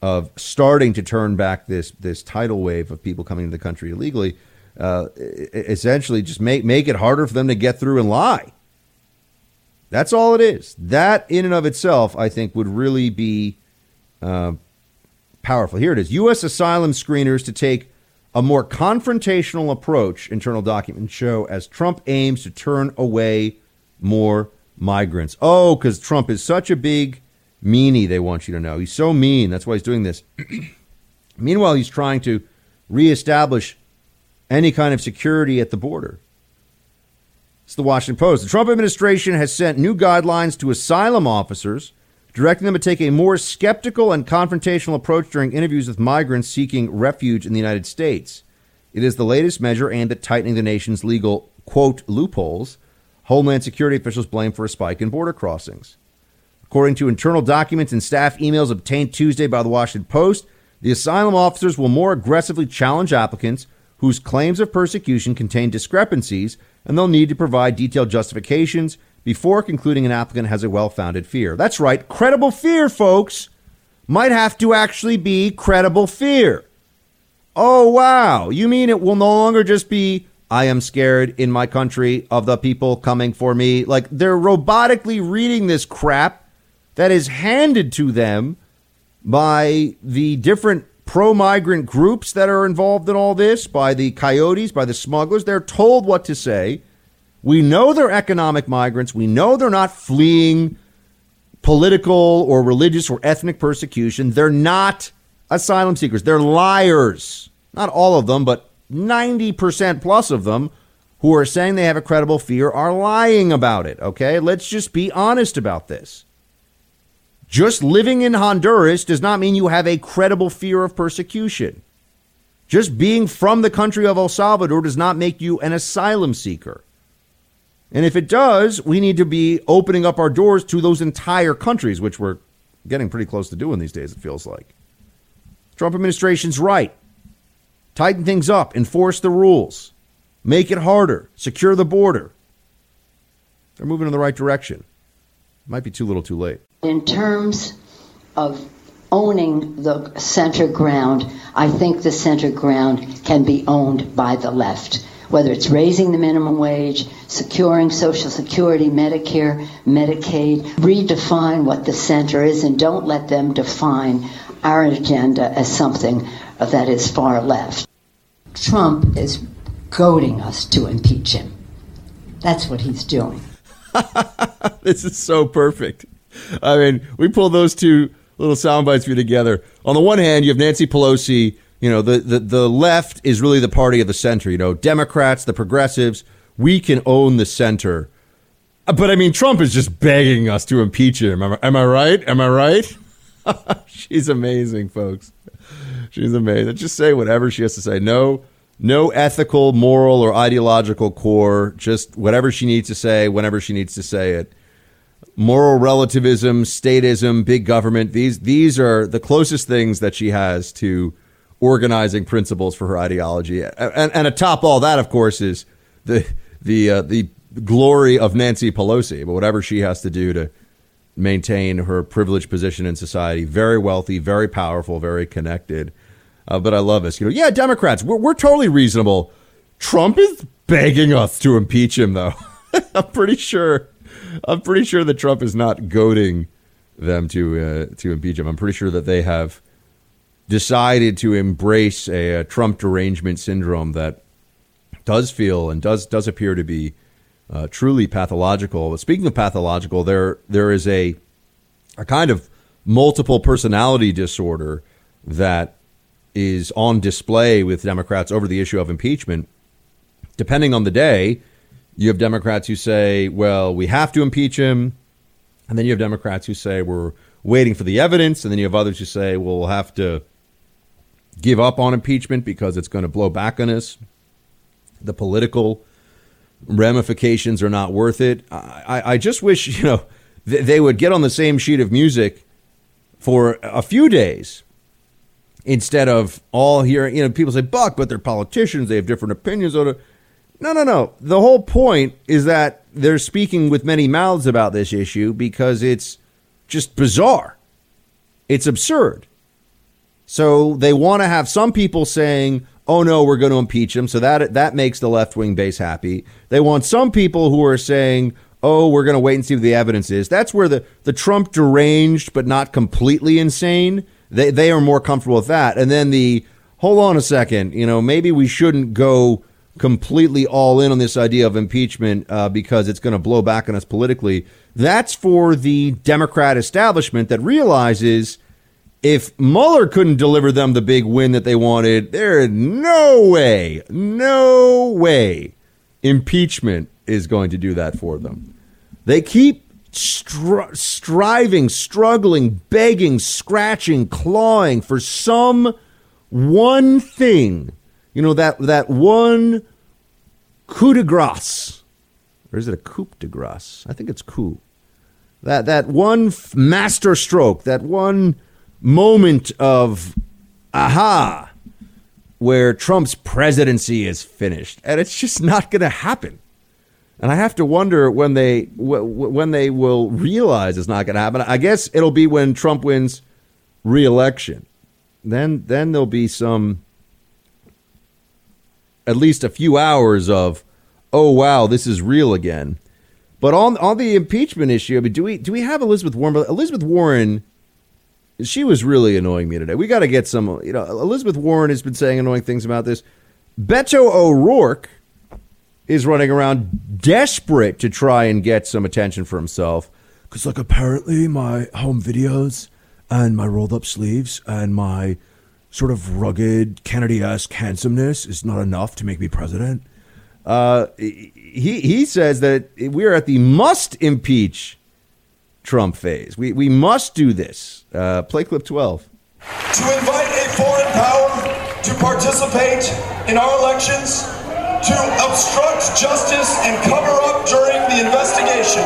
of starting to turn back this this tidal wave of people coming to the country illegally uh, essentially just make make it harder for them to get through and lie. That's all it is. That in and of itself, I think, would really be uh, powerful. Here it is: U.S. asylum screeners to take a more confrontational approach. Internal documents show as Trump aims to turn away more migrants. Oh, because Trump is such a big meanie. They want you to know he's so mean. That's why he's doing this. <clears throat> Meanwhile, he's trying to reestablish any kind of security at the border. It's the Washington Post. The Trump administration has sent new guidelines to asylum officers, directing them to take a more skeptical and confrontational approach during interviews with migrants seeking refuge in the United States. It is the latest measure aimed at tightening the nation's legal, quote, loopholes, Homeland Security officials blame for a spike in border crossings. According to internal documents and staff emails obtained Tuesday by the Washington Post, the asylum officers will more aggressively challenge applicants whose claims of persecution contain discrepancies, and they'll need to provide detailed justifications before concluding an applicant has a well founded fear. That's right, credible fear, folks, might have to actually be credible fear. Oh, wow. You mean it will no longer just be, I am scared in my country of the people coming for me? Like they're robotically reading this crap that is handed to them by the different pro migrant groups that are involved in all this, by the coyotes, by the smugglers. They're told what to say. We know they're economic migrants. We know they're not fleeing political or religious or ethnic persecution. They're not asylum seekers. They're liars. Not all of them, but 90% plus of them who are saying they have a credible fear are lying about it. Okay? Let's just be honest about this. Just living in Honduras does not mean you have a credible fear of persecution. Just being from the country of El Salvador does not make you an asylum seeker. And if it does, we need to be opening up our doors to those entire countries, which we're getting pretty close to doing these days, it feels like. Trump administration's right. Tighten things up, enforce the rules, make it harder, secure the border. They're moving in the right direction. Might be too little too late. In terms of owning the center ground, I think the center ground can be owned by the left. Whether it's raising the minimum wage, securing Social Security, Medicare, Medicaid, redefine what the center is and don't let them define our agenda as something that is far left. Trump is goading us to impeach him. That's what he's doing. <laughs> this is so perfect. I mean, we pull those two little sound bites for you together. On the one hand, you have Nancy Pelosi. You know, the, the, the left is really the party of the center. You know, Democrats, the progressives, we can own the center. Uh, but I mean, Trump is just begging us to impeach him. Am I, am I right? Am I right? <laughs> She's amazing, folks. She's amazing. Just say whatever she has to say. No, no ethical, moral, or ideological core. Just whatever she needs to say, whenever she needs to say it. Moral relativism, statism, big government. These these are the closest things that she has to organizing principles for her ideology. And, and atop all that, of course, is the the uh, the glory of Nancy Pelosi. But whatever she has to do to maintain her privileged position in society, very wealthy, very powerful, very connected. Uh, but I love this. You know, yeah, Democrats, we're, we're totally reasonable. Trump is begging us to impeach him, though. <laughs> I'm pretty sure. I'm pretty sure that Trump is not goading them to uh, to impeach him. I'm pretty sure that they have decided to embrace a, a Trump derangement syndrome that does feel and does does appear to be uh, truly pathological. Speaking of pathological, there there is a a kind of multiple personality disorder that is on display with Democrats over the issue of impeachment. Depending on the day, you have Democrats who say, "Well, we have to impeach him," and then you have Democrats who say, "We're waiting for the evidence," and then you have others who say, "Well, we'll have to give up on impeachment because it's going to blow back on us." The political ramifications are not worth it. I, I just wish, you know, th- they would get on the same sheet of music for a few days instead of all here. you know, people say, Buck, but they're politicians. They have different opinions. No, no, no. The whole point is that they're speaking with many mouths about this issue because it's just bizarre. It's absurd. So they want to have some people saying, oh no, we're going to impeach him. So that that makes the left wing base happy. They want some people who are saying, oh, we're going to wait and see what the evidence is. That's where the, the Trump deranged but not completely insane, they, they are more comfortable with that. And then the, hold on a second, you know, maybe we shouldn't go completely all in on this idea of impeachment uh, because it's going to blow back on us politically. That's for the Democrat establishment that realizes if Mueller couldn't deliver them the big win that they wanted, there is no way, no way impeachment is going to do that for them. They keep stri- striving, struggling, begging, scratching, clawing for some one thing. You know, that, that one coup de grace. Or is it a coup de grace? I think it's coup. That, that one f- master stroke, that one moment of aha where Trump's presidency is finished, and it's just not going to happen. And I have to wonder when they when they will realize it's not going to happen. I guess it'll be when Trump wins re-election. Then then there'll be some at least a few hours of oh wow this is real again. But on on the impeachment issue, I mean, do we do we have Elizabeth Warren? Elizabeth Warren she was really annoying me today. We got to get some, you know, Elizabeth Warren has been saying annoying things about this. Beto O'Rourke is running around desperate to try and get some attention for himself. Because, like, apparently my home videos and my rolled up sleeves and my sort of rugged Kennedy esque handsomeness is not enough to make me president. Uh, he, he says that we are at the must impeach Trump phase. We, we must do this. Uh, play clip 12. To invite a foreign power to participate in our elections, to obstruct justice and cover up during the investigation.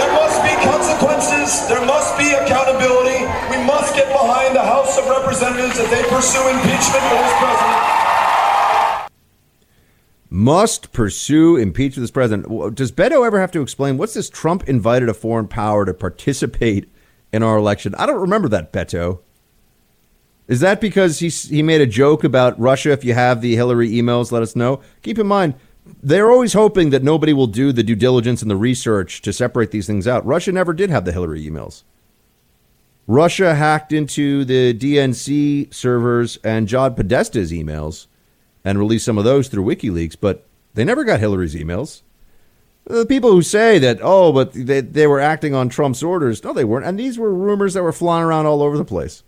There must be consequences. There must be accountability. We must get behind the House of Representatives as they pursue impeachment for this president must pursue impeach this president. Does Beto ever have to explain what's this? Trump invited a foreign power to participate in our election. I don't remember that, Beto. Is that because he he made a joke about Russia? If you have the Hillary emails, let us know. Keep in mind, they're always hoping that nobody will do the due diligence and the research to separate these things out. Russia never did have the Hillary emails. Russia hacked into the DNC servers and John Podesta's emails and release some of those through WikiLeaks, but they never got Hillary's emails. The people who say that, oh, but they, they were acting on Trump's orders, no, they weren't. And these were rumors that were flying around all over the place.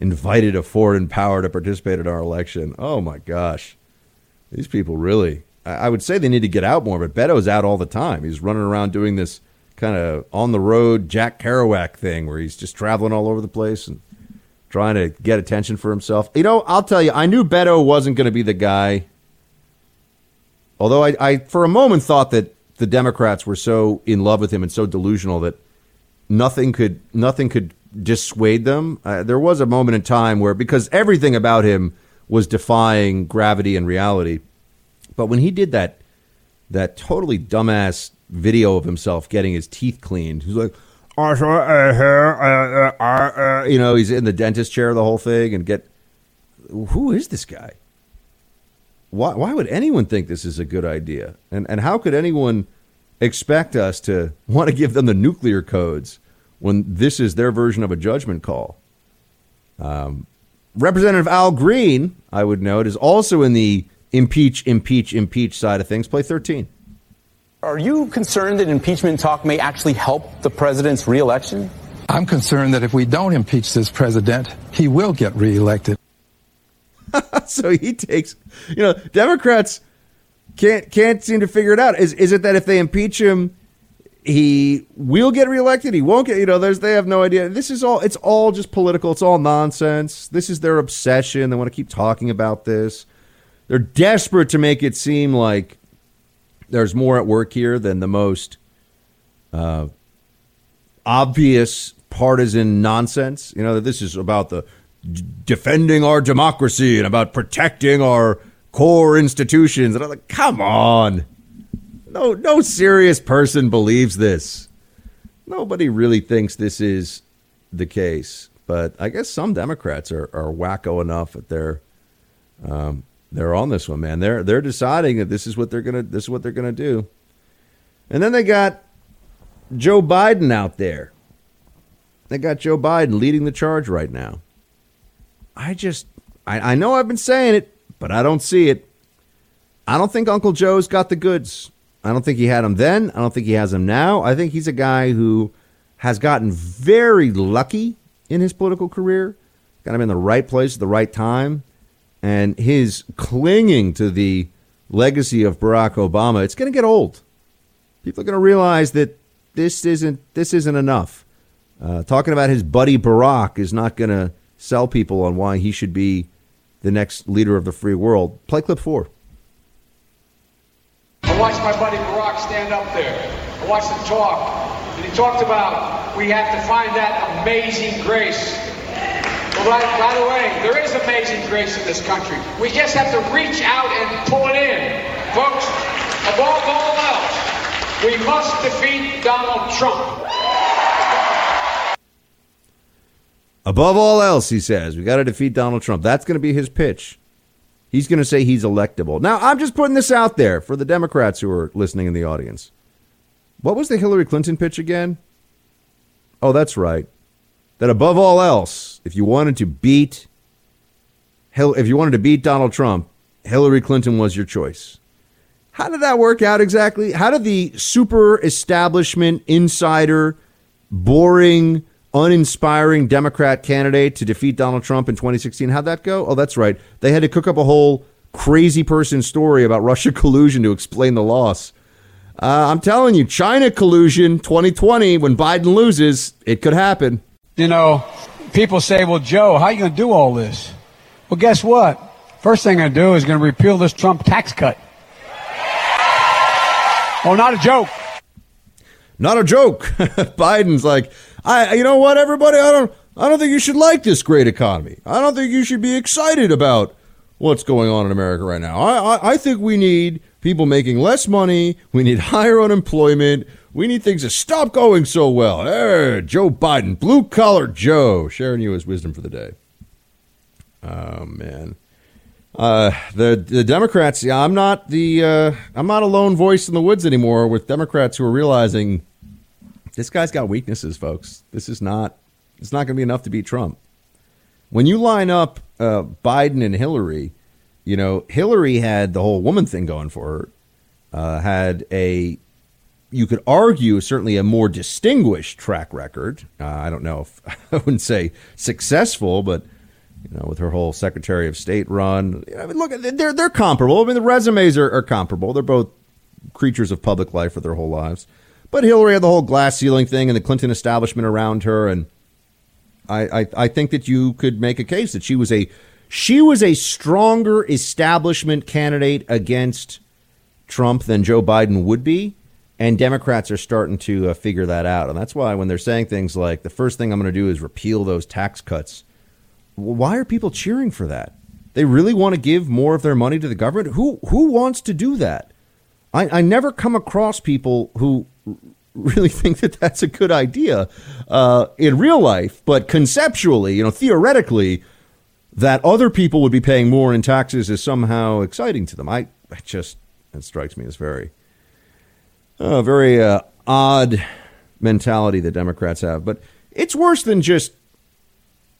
Invited a foreign power to participate in our election. Oh, my gosh. These people really, I would say they need to get out more, but Beto's out all the time. He's running around doing this kind of on the road Jack Kerouac thing where he's just traveling all over the place and trying to get attention for himself. You know, I'll tell you, I knew Beto wasn't going to be the guy. Although I, I, for a moment, thought that the Democrats were so in love with him and so delusional that nothing could nothing could dissuade them. Uh, there was a moment in time where, because everything about him was defying gravity and reality, but when he did that that totally dumbass video of himself getting his teeth cleaned, he was like, Uh, uh, uh, you know, he's in the dentist chair the whole thing and get who is this guy? Why why would anyone think this is a good idea? And and how could anyone expect us to want to give them the nuclear codes when this is their version of a judgment call? Um, Representative Al Green, I would note, is also in the impeach, impeach, impeach side of things. Play 13. Are you concerned that impeachment talk may actually help the president's reelection? I'm concerned that if we don't impeach this president, he will get reelected. <laughs> so he takes, you know, Democrats can't can't seem to figure it out. Is is it that if they impeach him, he will get reelected? He won't get. You know, there's they have no idea. This is all. It's all just political. It's all nonsense. This is their obsession. They want to keep talking about this. They're desperate to make it seem like there's more at work here than the most uh, obvious partisan nonsense. You know, that this is about the defending our democracy and about protecting our core institutions. And I'm like, come on. No, no serious person believes this. Nobody really thinks this is the case. But I guess some Democrats are, are wacko enough that they're um, they're on this one, man. They're they're deciding that this is what they're gonna this is what they're gonna do. And then they got Joe Biden out there. They got Joe Biden leading the charge right now. I just I, I know I've been saying it, but I don't see it. I don't think Uncle Joe's got the goods. I don't think he had them then. I don't think he has them now. I think he's a guy who has gotten very lucky in his political career. Got him in the right place at the right time and his clinging to the legacy of Barack Obama, it's going to get old. People are going to realize that this isn't this isn't enough. Uh, talking about his buddy Barack is not going to sell people on why he should be the next leader of the free world. Play clip four. I watched my buddy Barack stand up there. I watched him talk. And he talked about we have to find that amazing grace by, by the way, there is amazing grace in this country. We just have to reach out and pull it in. Folks, above all else, we must defeat Donald Trump. Above all else, he says, we got to defeat Donald Trump. That's going to be his pitch. He's going to say he's electable. Now, I'm just putting this out there for the Democrats who are listening in the audience. What was the Hillary Clinton pitch again? Oh, that's right. That above all else, if you wanted to beat if you wanted to beat Donald Trump, Hillary Clinton was your choice. How did that work out exactly? How did the super establishment insider, boring, uninspiring Democrat candidate to defeat Donald Trump in 2016, how'd that go? Oh, that's right. They had to cook up a whole crazy person story about Russia collusion to explain the loss. Uh, I'm telling you, China collusion 2020, when Biden loses, it could happen. You know, people say, well, Joe, how are you going to do all this? Well, guess what? First thing I do is going to repeal this Trump tax cut. Oh, not a joke. Not a joke. <laughs> Biden's like, I, you know what, everybody, I don't, I don't think you should like this great economy. I don't think you should be excited about what's going on in America right now. I, I, I think we need people making less money. We need <laughs> higher unemployment. We need things to stop going so well. Hey, Joe Biden, blue collar Joe, sharing you his wisdom for the day. Oh man, uh, the the Democrats. Yeah, I'm not the uh, I'm not a lone voice in the woods anymore. With Democrats who are realizing this guy's got weaknesses, folks. This is not it's not going to be enough to beat Trump. When you line up uh, Biden and Hillary, you know Hillary had the whole woman thing going for her. Uh, had a you could argue certainly a more distinguished track record. Uh, I don't know if <laughs> I wouldn't say successful, but you know, with her whole Secretary of State run. I mean, look, they're they're comparable. I mean, the resumes are, are comparable. They're both creatures of public life for their whole lives. But Hillary had the whole glass ceiling thing and the Clinton establishment around her, and I, I, I think that you could make a case that she was a she was a stronger establishment candidate against Trump than Joe Biden would be. And Democrats are starting to uh, figure that out. And that's why when they're saying things like, the first thing I'm going to do is repeal those tax cuts, why are people cheering for that? They really want to give more of their money to the government? Who, who wants to do that? I, I never come across people who really <laughs> think that that's a good idea uh, in real life, but conceptually, you know, theoretically, that other people would be paying more in taxes is somehow exciting to them. I, I just, it strikes me as very a very uh, odd mentality that Democrats have. But it's worse than just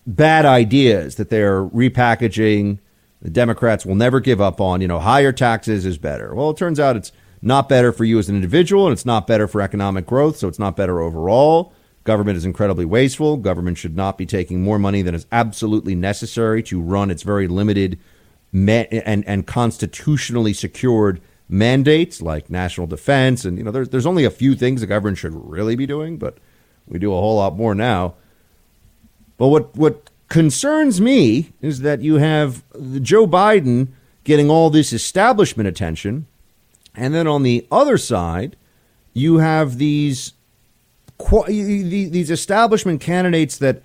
bad ideas that they're repackaging. The Democrats will never give up on, you know, higher taxes is better. Well, it turns out it's not better for you as an individual and it's not better for economic growth, so it's not better overall. Government is incredibly wasteful. Government should not be taking more money than is absolutely necessary to run its very limited and, and constitutionally secured mandates like national defense, and you know, there's there's only a few things the government should really be doing, but we do a whole lot more now. But what what concerns me is that you have Joe Biden getting all this establishment attention, and then on the other side, you have these these establishment candidates that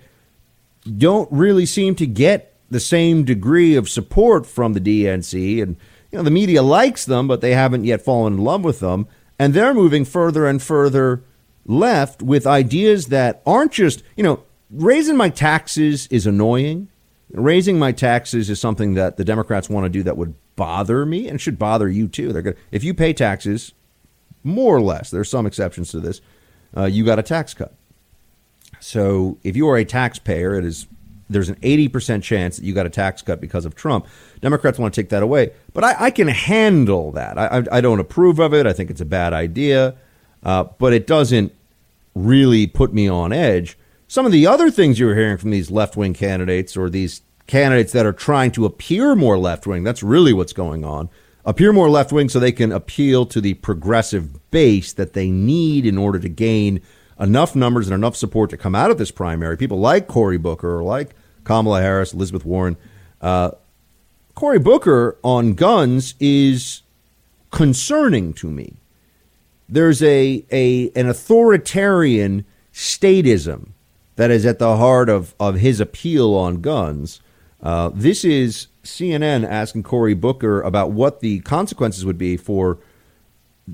don't really seem to get the same degree of support from the DNC and you know, the media likes them, but they haven't yet fallen in love with them. And they're moving further and further left with ideas that aren't just, you know, raising my taxes is annoying. Raising my taxes is something that the Democrats want to do that would bother me and should bother you too. They're good. If you pay taxes, more or less, there's some exceptions to this, uh, you got a tax cut. So if you are a taxpayer, it is there's an 80% chance that you got a tax cut because of Trump. Democrats want to take that away. But I, I can handle that. I, I, I, don't approve of it. I think it's a bad idea. Uh, but it doesn't really put me on edge. Some of the other things you're hearing from these left wing candidates or these candidates that are trying to appear more left wing, that's really what's going on. Appear more left wing so they can appeal to the progressive base that they need in order to gain enough numbers and enough support to come out of this primary. People like Cory Booker or like Kamala Harris, Elizabeth Warren. Uh, Cory Booker on guns is concerning to me. There's a, a an authoritarian statism that is at the heart of, of his appeal on guns. Uh, this is CNN asking Cory Booker about what the consequences would be for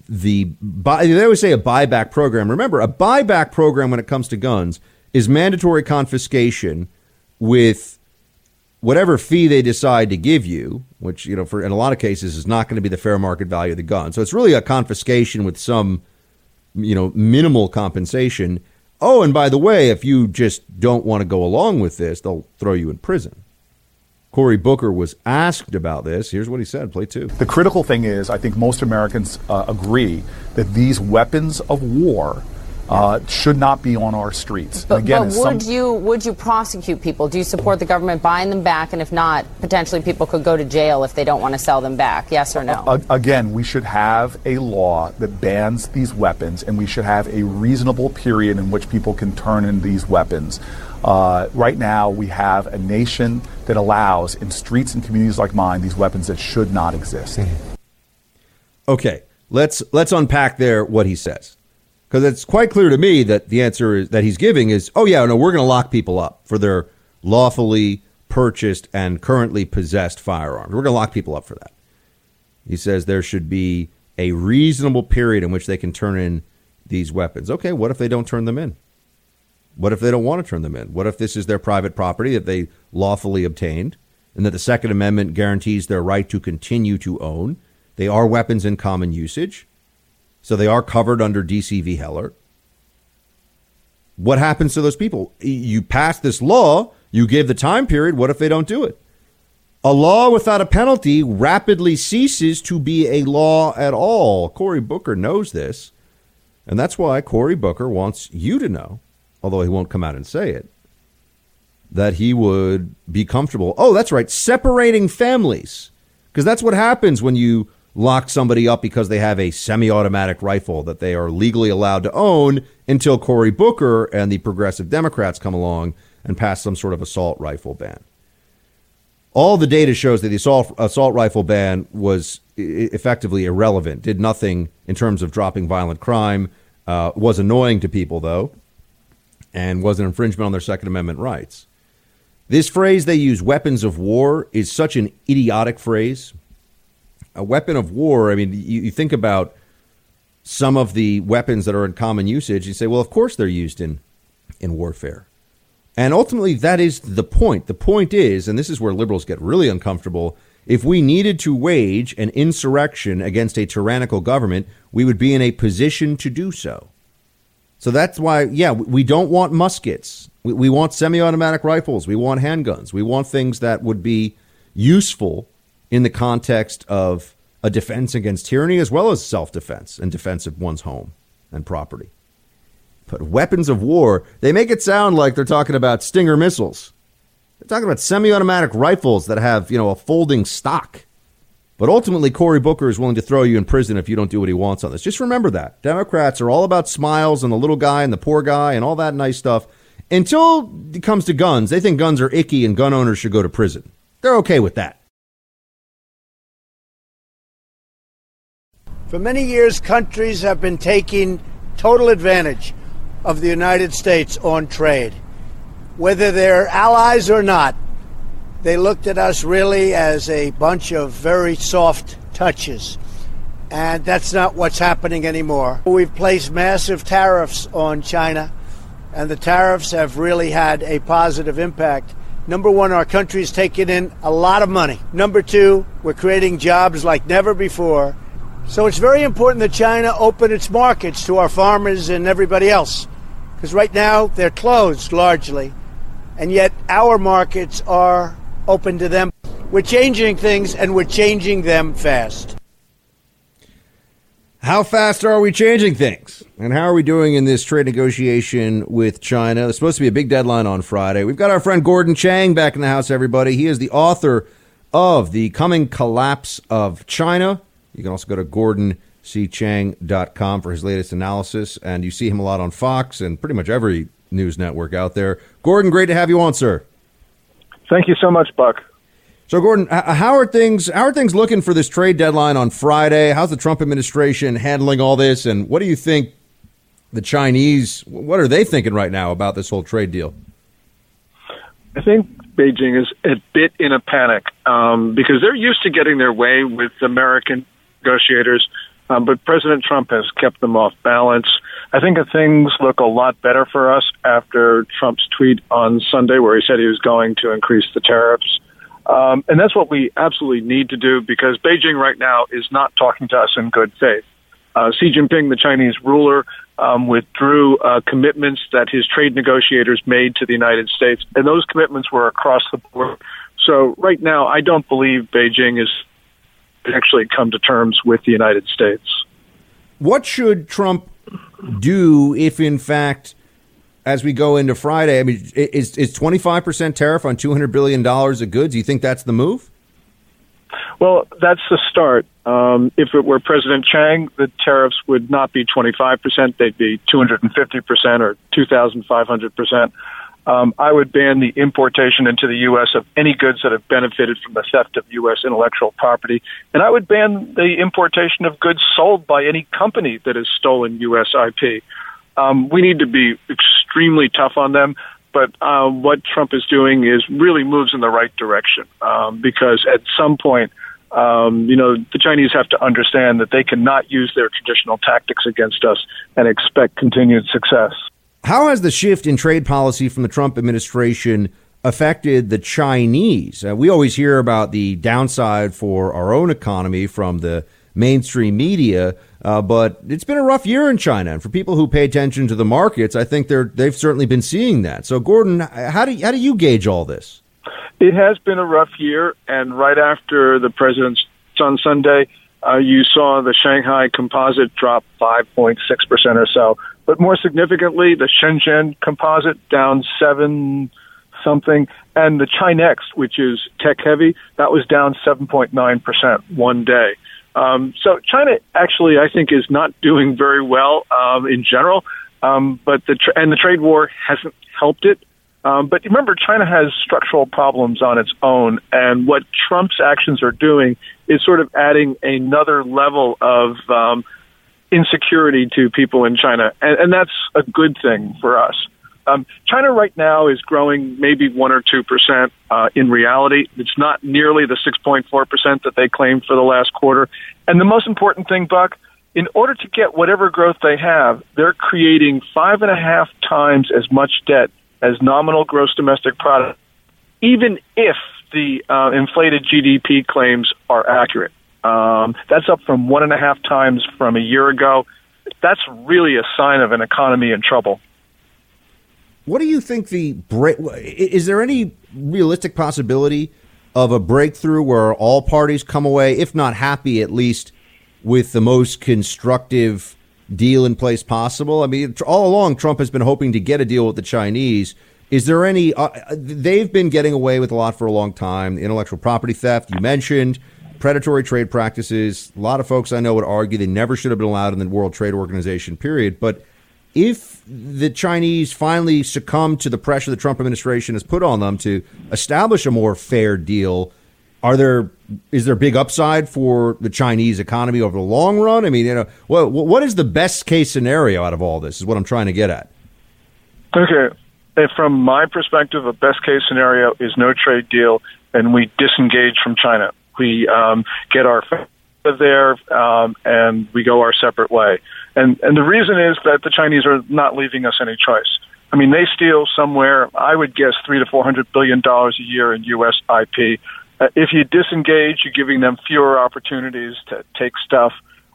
the buy, they always say a buyback program. Remember, a buyback program when it comes to guns is mandatory confiscation with whatever fee they decide to give you, which you know for in a lot of cases is not going to be the fair market value of the gun. So it's really a confiscation with some you know minimal compensation Oh, and by the way, if you just don't want to go along with this, they'll throw you in prison. Cory Booker was asked about this. Here's what he said. Play two. The critical thing is, I think most Americans uh, agree that these weapons of war uh, should not be on our streets. But, again, but would some, you would you prosecute people? Do you support the government buying them back? And if not, potentially people could go to jail if they don't want to sell them back. Yes or no? Uh, again, we should have a law that bans these weapons, and we should have a reasonable period in which people can turn in these weapons. Uh, right now, we have a nation that allows, in streets and communities like mine, these weapons that should not exist. Mm-hmm. Okay, let's let's unpack there what he says because it's quite clear to me that the answer is, that he's giving is, oh yeah, no, we're going to lock people up for their lawfully purchased and currently possessed firearms. We're going to lock people up for that. He says there should be a reasonable period in which they can turn in these weapons. Okay, what if they don't turn them in? What if they don't want to turn them in? What if this is their private property that they lawfully obtained and that the Second Amendment guarantees their right to continue to own? They are weapons in common usage. So they are covered under DC v. Heller. What happens to those people? You pass this law, you give the time period. What if they don't do it? A law without a penalty rapidly ceases to be a law at all. Cory Booker knows this. And that's why Cory Booker wants you to know, although he won't come out and say it, that he would be comfortable. Oh, that's right, separating families. Because that's what happens when you lock somebody up because they have a semi automatic rifle that they are legally allowed to own until Cory Booker and the progressive Democrats come along and pass some sort of assault rifle ban. All the data shows that the assault, assault rifle ban was effectively irrelevant, did nothing in terms of dropping violent crime, uh, was annoying to people, though, and was an infringement on their Second Amendment rights. This phrase they use, weapons of war, is such an idiotic phrase a weapon of war, I mean, you, you think about some of the weapons that are in common usage, you say, well, of course they're used in, in warfare. And ultimately, that is the point. The point is, and this is where liberals get really uncomfortable, if we needed to wage an insurrection against a tyrannical government, we would be in a position to do so. So that's why, yeah, we don't want muskets. We, we want semi automatic rifles. We want handguns. We want things that would be useful in the context of a defense against tyranny as well as self defense and defense of one's home and property. But weapons of war, they make it sound like they're talking about Stinger missiles. They're talking about semi automatic rifles that have, you know, a folding stock. But ultimately, Cory Booker is willing to throw you in prison if you don't do what he wants on this. Just remember that. Democrats are all about smiles and the little guy and the poor guy and all that nice stuff. Until it comes to guns, they think guns are icky and gun owners should go to prison. They're okay with that. For many years, countries have been taking total advantage of the United States on trade. Whether they're allies or not, they looked at us really as a bunch of very soft touches. And that's not what's happening anymore. We've placed massive tariffs on China, and the tariffs have really had a positive impact. Number one, our country is taking in a lot of money. Number two, we're creating jobs like never before. So it's very important that China open its markets to our farmers and everybody else. Because right now they're closed largely. And yet our markets are open to them. We're changing things and we're changing them fast. How fast are we changing things? And how are we doing in this trade negotiation with China? There's supposed to be a big deadline on Friday. We've got our friend Gordon Chang back in the house, everybody. He is the author of The Coming Collapse of China. You can also go to gordoncchang.com for his latest analysis. And you see him a lot on Fox and pretty much every news network out there. Gordon, great to have you on, sir. Thank you so much, Buck. So, Gordon, how are things? How are things looking for this trade deadline on Friday? How's the Trump administration handling all this? And what do you think the Chinese? What are they thinking right now about this whole trade deal? I think Beijing is a bit in a panic um, because they're used to getting their way with American negotiators, um, but President Trump has kept them off balance. I think things look a lot better for us after Trump's tweet on Sunday, where he said he was going to increase the tariffs. Um, and that's what we absolutely need to do because Beijing right now is not talking to us in good faith. Uh, Xi Jinping, the Chinese ruler, um, withdrew uh, commitments that his trade negotiators made to the United States, and those commitments were across the board. So right now, I don't believe Beijing is actually come to terms with the United States. What should Trump do if, in fact, as we go into Friday, I mean, is is twenty five percent tariff on two hundred billion dollars of goods? Do you think that's the move? Well, that's the start. Um, if it were President Chang, the tariffs would not be 25%, they'd be 250% or 2,500%. Um, I would ban the importation into the U.S. of any goods that have benefited from the theft of U.S. intellectual property. And I would ban the importation of goods sold by any company that has stolen U.S. IP. Um, we need to be extremely tough on them. But uh, what Trump is doing is really moves in the right direction um, because at some point, um, you know, the Chinese have to understand that they cannot use their traditional tactics against us and expect continued success. How has the shift in trade policy from the Trump administration affected the Chinese? Uh, we always hear about the downside for our own economy from the mainstream media, uh, but it's been a rough year in China. And for people who pay attention to the markets, I think they're they've certainly been seeing that. So, Gordon, how do how do you gauge all this? It has been a rough year, and right after the president's on Sunday, uh, you saw the Shanghai Composite drop 5.6% or so. But more significantly, the Shenzhen Composite down 7 something, and the ChiNext, which is tech heavy, that was down 7.9% one day. Um, so China actually, I think, is not doing very well um, in general, um, but the tra- and the trade war hasn't helped it. Um, but remember, China has structural problems on its own, and what Trump's actions are doing is sort of adding another level of um, insecurity to people in China, and, and that's a good thing for us. Um, China right now is growing maybe one or two percent. Uh, in reality, it's not nearly the six point four percent that they claimed for the last quarter. And the most important thing, Buck, in order to get whatever growth they have, they're creating five and a half times as much debt as nominal gross domestic product, even if the uh, inflated GDP claims are accurate. Um, that's up from one and a half times from a year ago. That's really a sign of an economy in trouble. What do you think the break? Is there any realistic possibility of a breakthrough where all parties come away, if not happy, at least with the most constructive deal in place possible? I mean, all along, Trump has been hoping to get a deal with the Chinese. Is there any? Uh, they've been getting away with a lot for a long time. The Intellectual property theft, you mentioned, predatory trade practices. A lot of folks I know would argue they never should have been allowed in the World Trade Organization, period. But if the Chinese finally succumb to the pressure the Trump administration has put on them to establish a more fair deal, are there is there big upside for the Chinese economy over the long run? I mean, you know, what what is the best case scenario out of all this? Is what I'm trying to get at. Okay, and from my perspective, a best case scenario is no trade deal, and we disengage from China. We um, get our there, um, and we go our separate way. And and the reason is that the Chinese are not leaving us any choice. I mean, they steal somewhere, I would guess, three to four hundred billion dollars a year in U.S. IP. Uh, if you disengage, you're giving them fewer opportunities to take stuff.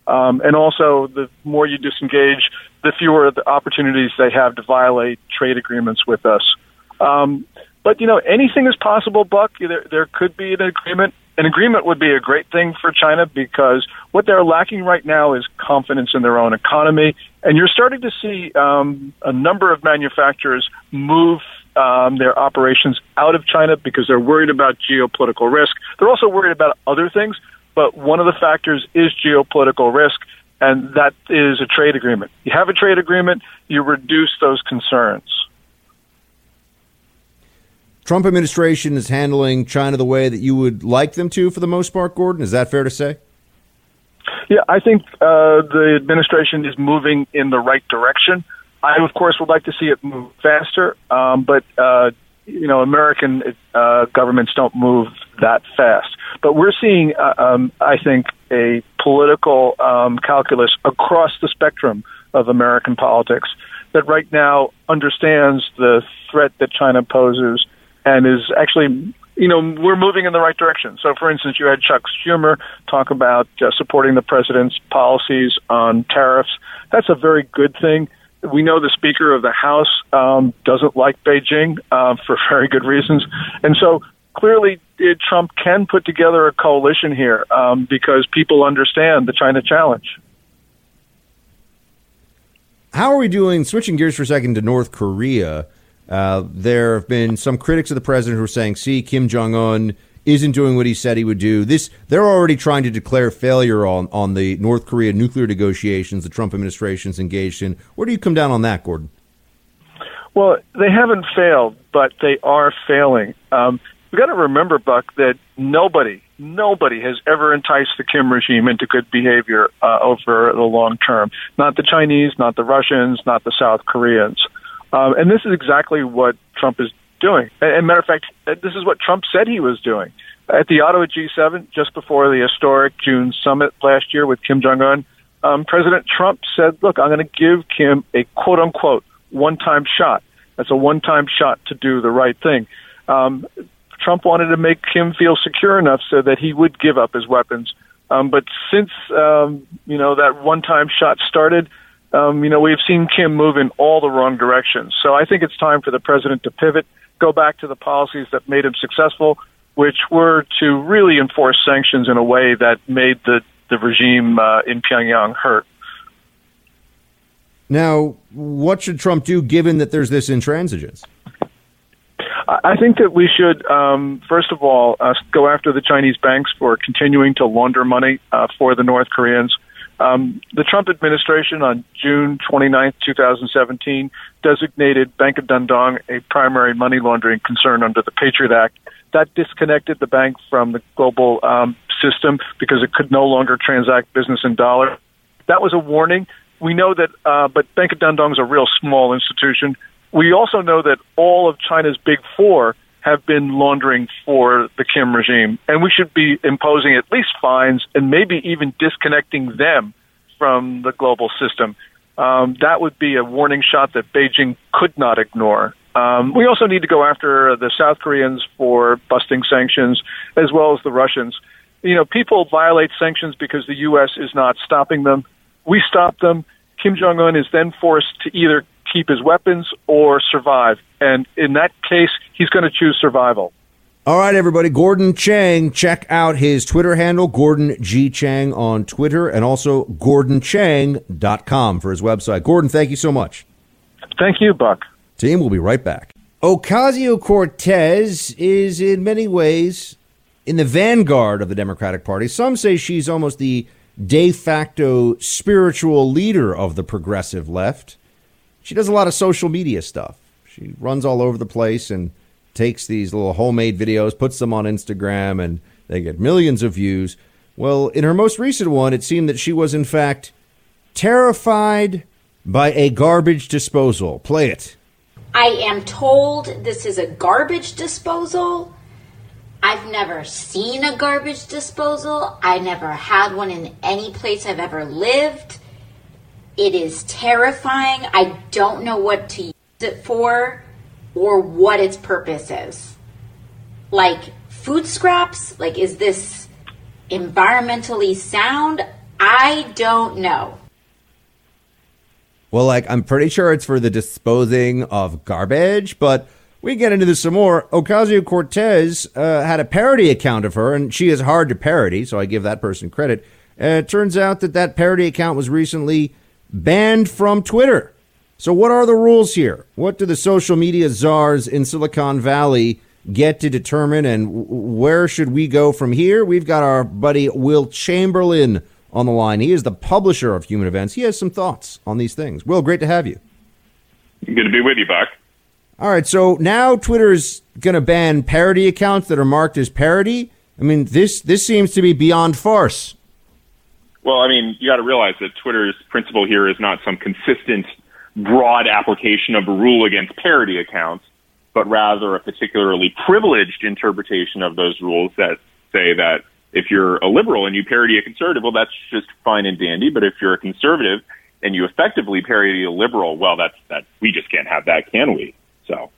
Um, and also, the more you disengage, the fewer the opportunities they have to violate trade agreements with us. Um, but you know, anything is possible, Buck. There, there could be an agreement. An agreement would be a great thing for China because what they're lacking right now is confidence in their own economy, and you're starting to see um, a number of manufacturers move um, their operations out of China because they're worried about geopolitical risk. They're also worried about other things, but one of the factors is geopolitical risk, and that is a trade agreement. You have a trade agreement, you reduce those concerns. Trump administration is handling China the way that you would like them to, for the most part, Gordon. Is that fair to say? Yeah, I think uh, the administration is moving in the right direction. I, of course, would like to see it move faster, um, but uh, you know, American uh, governments don't move that fast. But we're seeing, uh, um, I think, a political um, calculus across the spectrum of American politics that right now understands the threat that China poses and is actually you know, we're moving in the right direction. So, for instance, you had Chuck Schumer talk about uh, supporting the president's policies on tariffs. That's a very good thing. We know the Speaker of the House um, doesn't like Beijing uh, for <laughs> very good reasons. And so clearly it, Trump can put together a coalition here um, because people understand the China challenge. How are we doing? Switching gears for a second to North Korea. Uh, there have been some critics of the president who are saying, "See, Kim Jong Un isn't doing what he said he would do." This they're already trying to declare failure on on the North Korea nuclear negotiations the Trump administration's engaged in. Where do you come down on that, Gordon? Well, they haven't failed, but they are failing. Um, we've got to remember, Buck, that nobody, nobody has ever enticed the Kim regime into good behavior uh, over the long term. Not the Chinese, not the Russians, not the South Koreans. Um, and this is exactly what Trump is doing. And, matter of fact, uh, this is what Trump said he was doing. At the Ottawa G7, just before the historic June summit last year with Kim Jong Un, um, President Trump said, Look, I'm going to give Kim a quote unquote one time shot. That's a one time shot to do the right thing. Um, Trump wanted to make Kim feel secure enough so that he would give up his weapons. Um, but since um, you know that one-time shot started, um, you know we've seen Kim move in all the wrong directions. So I think it's time for the president to pivot, go back to the policies that made him successful, which were to really enforce sanctions in a way that made the the regime uh, in Pyongyang hurt. Now, what should Trump do given that there's this intransigence? I think that we should, um, first of all, uh, go after the Chinese banks for continuing to launder money uh, for the North Koreans. Um, the Trump administration on June 29, 2017, designated Bank of Dandong a primary money laundering concern under the Patriot Act. That disconnected the bank from the global um, system because it could no longer transact business in dollars. That was a warning. We know that, uh, but Bank of Dandong is a real small institution. We also know that all of China's big four have been laundering for the Kim regime, and we should be imposing at least fines and maybe even disconnecting them from the global system. Um, that would be a warning shot that Beijing could not ignore. Um, we also need to go after the South Koreans for busting sanctions, as well as the Russians. You know, people violate sanctions because the U.S. is not stopping them. We stop them. Kim Jong Un is then forced to either keep his weapons or survive. And in that case, he's going to choose survival. All right, everybody. Gordon Chang. Check out his Twitter handle, Gordon G. Chang on Twitter, and also GordonChang.com for his website. Gordon, thank you so much. Thank you, Buck. Team, we'll be right back. Ocasio Cortez is in many ways in the vanguard of the Democratic Party. Some say she's almost the de facto spiritual leader of the progressive left she does a lot of social media stuff. She runs all over the place and takes these little homemade videos, puts them on Instagram, and they get millions of views. Well, in her most recent one, it seemed that she was, in fact, terrified by a garbage disposal. Play it. I am told this is a garbage disposal. I've never seen a garbage disposal. I never had one in any place I've ever lived. It is terrifying. I don't know what to use it for or what its purpose is. Like food scraps? Like, is this environmentally sound? I don't know. Well, like, I'm pretty sure it's for the disposing of garbage, but we get into this some more. Ocasio Cortez uh, had a parody account of her, and she is hard to parody, so I give that person credit. Uh, it turns out that that parody account was recently banned from Twitter. So, what are the rules here? What do the social media czars in Silicon Valley get to determine, and where should we go from here? We've got our buddy Will Chamberlain on the line. He is the publisher of Human Events. He has some thoughts on these things. Will, great to have you. Good to be with you, Buck. All right, so now Twitter's going to ban parody accounts that are marked as parody. I mean, this this seems to be beyond farce. Well, I mean, you got to realize that Twitter's principle here is not some consistent, broad application of a rule against parody accounts, but rather a particularly privileged interpretation of those rules that say that if you're a liberal and you parody a conservative, well, that's just fine and dandy. But if you're a conservative and you effectively parody a liberal, well, that's that we just can't have that, can we? So.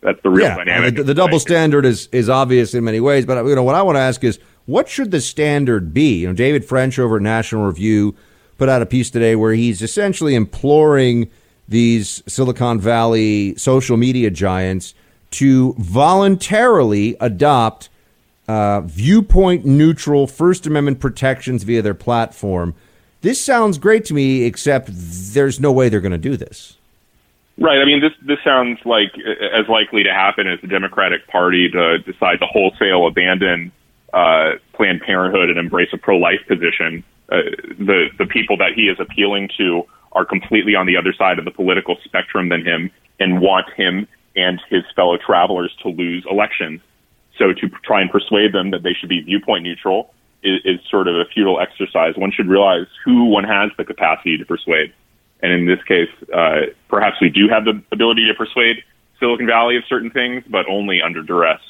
That's the real yeah, dynamic. The, the double standard is is obvious in many ways, but you know what I want to ask is what should the standard be? You know, David French over at National Review put out a piece today where he's essentially imploring these Silicon Valley social media giants to voluntarily adopt uh, viewpoint neutral First Amendment protections via their platform. This sounds great to me, except there's no way they're going to do this. Right. I mean, this this sounds like as likely to happen as the Democratic Party to decide to wholesale abandon uh, Planned Parenthood and embrace a pro-life position. Uh, the the people that he is appealing to are completely on the other side of the political spectrum than him and want him and his fellow travelers to lose elections. So to try and persuade them that they should be viewpoint neutral is, is sort of a futile exercise. One should realize who one has the capacity to persuade. And in this case, uh, perhaps we do have the ability to persuade Silicon Valley of certain things, but only under duress.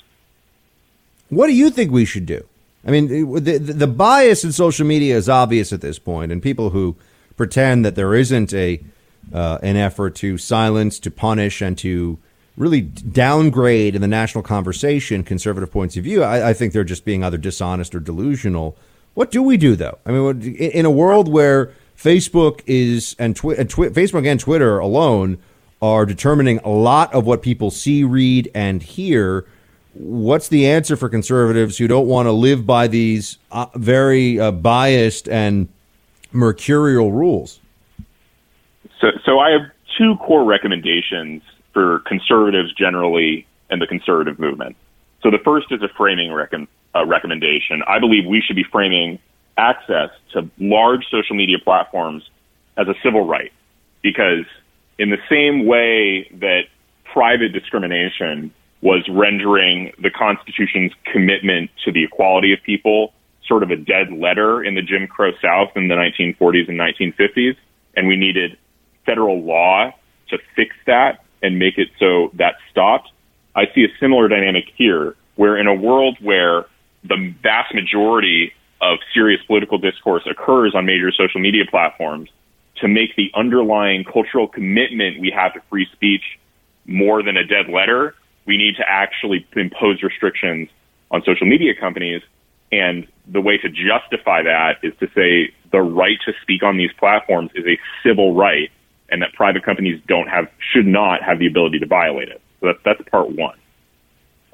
What do you think we should do? I mean, the, the bias in social media is obvious at this point, and people who pretend that there isn't a uh, an effort to silence, to punish, and to really downgrade in the national conversation conservative points of view, I, I think they're just being either dishonest or delusional. What do we do though? I mean, in a world where Facebook is and, twi- twi- Facebook and Twitter alone are determining a lot of what people see, read, and hear. What's the answer for conservatives who don't want to live by these uh, very uh, biased and mercurial rules? So, so I have two core recommendations for conservatives generally and the conservative movement. So the first is a framing uh, recommendation. I believe we should be framing access to large social media platforms as a civil right because in the same way that private discrimination was rendering the Constitution's commitment to the equality of people sort of a dead letter in the Jim Crow South in the 1940s and 1950s, and we needed federal law to fix that and make it so that stopped. I see a similar dynamic here, where in a world where the vast majority of serious political discourse occurs on major social media platforms, to make the underlying cultural commitment we have to free speech more than a dead letter, we need to actually impose restrictions on social media companies. And the way to justify that is to say the right to speak on these platforms is a civil right and that private companies don't have, should not have the ability to violate it. So that's, that's part one.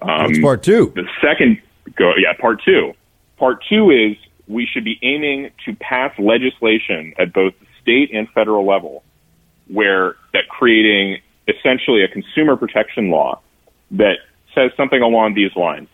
Um, What's part two? The second, go, yeah, part two. Part two is we should be aiming to pass legislation at both the state and federal level where that creating essentially a consumer protection law that says something along these lines.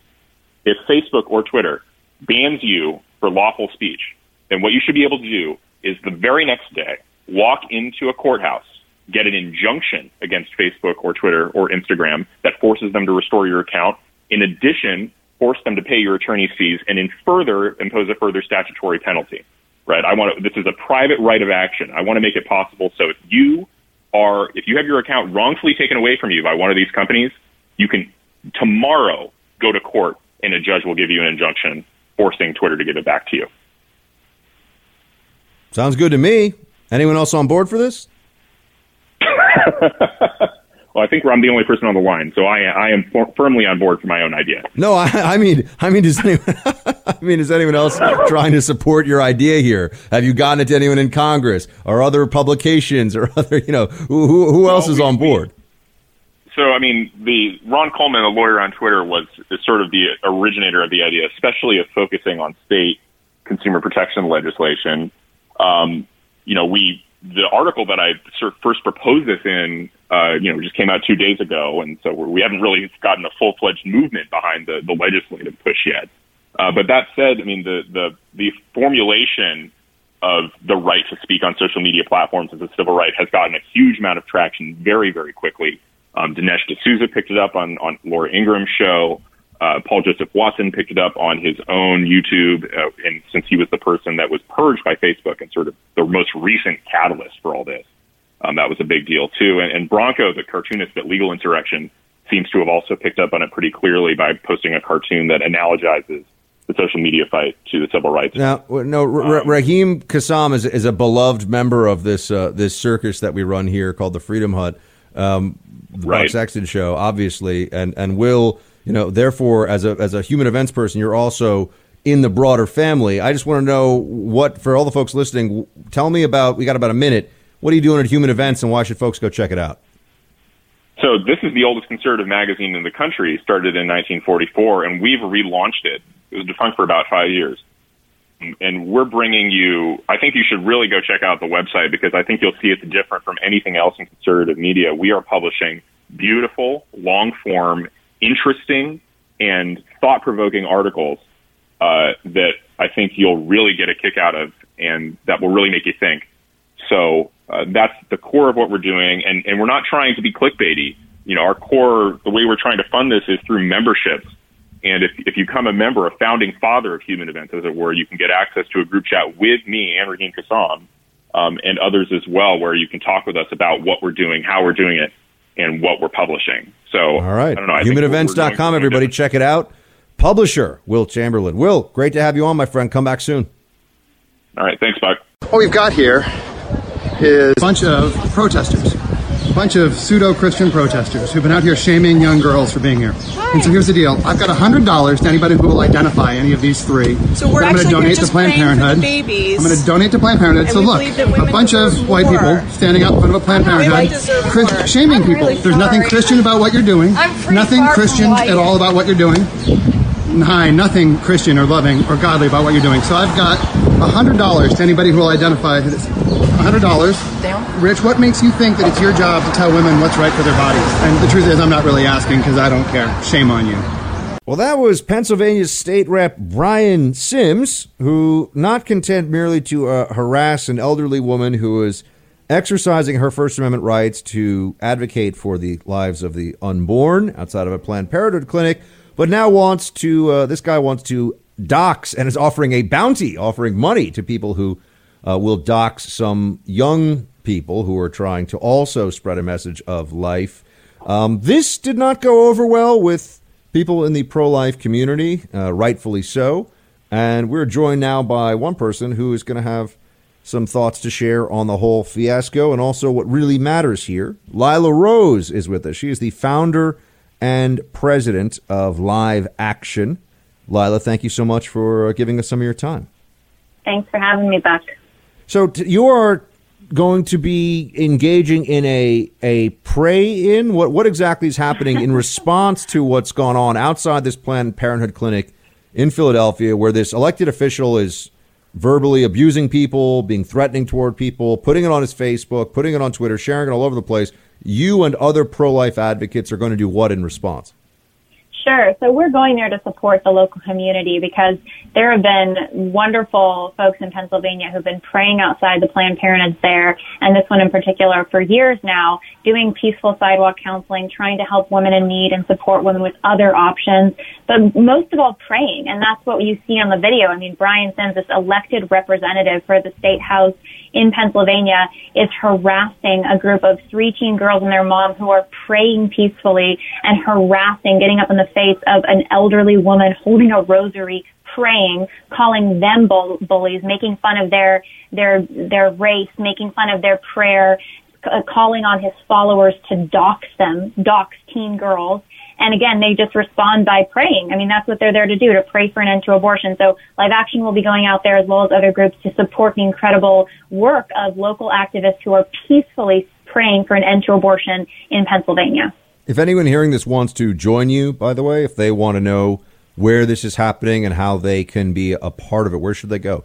If Facebook or Twitter bans you for lawful speech, then what you should be able to do is the very next day walk into a courthouse, get an injunction against Facebook or Twitter or Instagram that forces them to restore your account. In addition, force them to pay your attorney's fees and in further impose a further statutory penalty. Right? I want to, this is a private right of action. I want to make it possible so if you are if you have your account wrongfully taken away from you by one of these companies, you can tomorrow go to court and a judge will give you an injunction forcing Twitter to give it back to you. Sounds good to me. Anyone else on board for this? <laughs> well, I think I'm the only person on the line, so I, I am for, firmly on board for my own idea. No, I, I mean, I mean, does anyone, <laughs> I mean, is anyone else trying to support your idea here? Have you gotten it to anyone in Congress or other publications or <laughs> other, you know, who, who, who else well, is we, on board? So, I mean, the Ron Coleman, a lawyer on Twitter, was sort of the originator of the idea, especially of focusing on state consumer protection legislation. Um, you know, we the article that I first proposed this in, uh, you know, just came out two days ago, and so we haven't really gotten a full fledged movement behind the the legislative push yet. Uh, but that said, I mean, the the the formulation of the right to speak on social media platforms as a civil right has gotten a huge amount of traction very, very quickly. Um, Dinesh D'Souza picked it up on on Laura Ingraham's show. Uh, Paul Joseph Watson picked it up on his own YouTube, uh, and since he was the person that was purged by Facebook and sort of the most recent catalyst for all this, um, that was a big deal too. And, and Branco, the cartoonist at Legal Insurrection, seems to have also picked up on it pretty clearly by posting a cartoon that analogizes the social media fight to the civil rights. Now, no, um, Raheem Kassam is, is a beloved member of this uh, this circus that we run here called the Freedom Hut. Um, the Right. Buck Sexton show, obviously, and and will you know therefore as a as a human events person, you're also in the broader family. I just want to know what for all the folks listening. Tell me about. We got about a minute. What are you doing at Human Events, and why should folks go check it out? So this is the oldest conservative magazine in the country, started in 1944, and we've relaunched it. It was defunct for about five years. And we're bringing you, I think you should really go check out the website because I think you'll see it's different from anything else in conservative media. We are publishing beautiful, long form, interesting, and thought provoking articles uh, that I think you'll really get a kick out of and that will really make you think. So uh, that's the core of what we're doing, and, and we're not trying to be clickbaity. You know, our core, the way we're trying to fund this is through memberships. And if, if you become a member, a founding father of Human Events, as it were, you can get access to a group chat with me and Raheem Kassam um, and others as well, where you can talk with us about what we're doing, how we're doing it, and what we're publishing. So, All right, I don't know. I think we're- we're doing humanevents.com. Everybody, check it out. Publisher Will Chamberlain. Will, great to have you on, my friend. Come back soon. All right, thanks, Buck. What we've got here is a bunch of protesters, a bunch of pseudo Christian protesters who've been out here shaming young girls for being here. And so here's the deal I've got $100 to anybody who will identify any of these three. So we're I'm going to donate to Planned praying for the Parenthood. babies. I'm going to donate to Planned Parenthood. And so look, a bunch of white more. people standing out in front of a Planned Parenthood, shaming I'm people. really There's nothing. Christian about what you're doing. Nothing Christian at all about what you're doing. Hi, nothing Christian or loving or godly about what you're doing. So I've got hundred dollars to anybody who will identify who this. hundred dollars. Rich, what makes you think that it's your job to tell women what's right for their bodies? And the truth is, I'm not really asking because I don't care. Shame on you. Well, that was Pennsylvania's state rep Brian Sims, who, not content merely to uh, harass an elderly woman who was exercising her First Amendment rights to advocate for the lives of the unborn outside of a Planned Parenthood clinic, but now wants to, uh, this guy wants to dox and is offering a bounty, offering money to people who uh, will dox some young people who are trying to also spread a message of life. Um, this did not go over well with people in the pro life community, uh, rightfully so. And we're joined now by one person who is going to have some thoughts to share on the whole fiasco and also what really matters here. Lila Rose is with us. She is the founder and president of Live Action. Lila, thank you so much for uh, giving us some of your time. Thanks for having me back. So t- you are going to be engaging in a a pray in what what exactly is happening in <laughs> response to what's gone on outside this Planned Parenthood clinic in Philadelphia, where this elected official is verbally abusing people, being threatening toward people, putting it on his Facebook, putting it on Twitter, sharing it all over the place. You and other pro life advocates are going to do what in response? Sure. So we're going there to support the local community because there have been wonderful folks in Pennsylvania who've been praying outside the Planned Parenthood there, and this one in particular for years now, doing peaceful sidewalk counseling, trying to help women in need and support women with other options, but most of all praying. And that's what you see on the video. I mean, Brian Sims, this elected representative for the state house in Pennsylvania, is harassing a group of three teen girls and their mom who are praying peacefully and harassing, getting up in the face of an elderly woman holding a rosary, praying, calling them bull- bullies, making fun of their their their race, making fun of their prayer, uh, calling on his followers to dox them, dox teen girls. And again, they just respond by praying. I mean, that's what they're there to do, to pray for an end to abortion. So Live Action will be going out there as well as other groups to support the incredible work of local activists who are peacefully praying for an end to abortion in Pennsylvania. If anyone hearing this wants to join you, by the way, if they want to know where this is happening and how they can be a part of it, where should they go?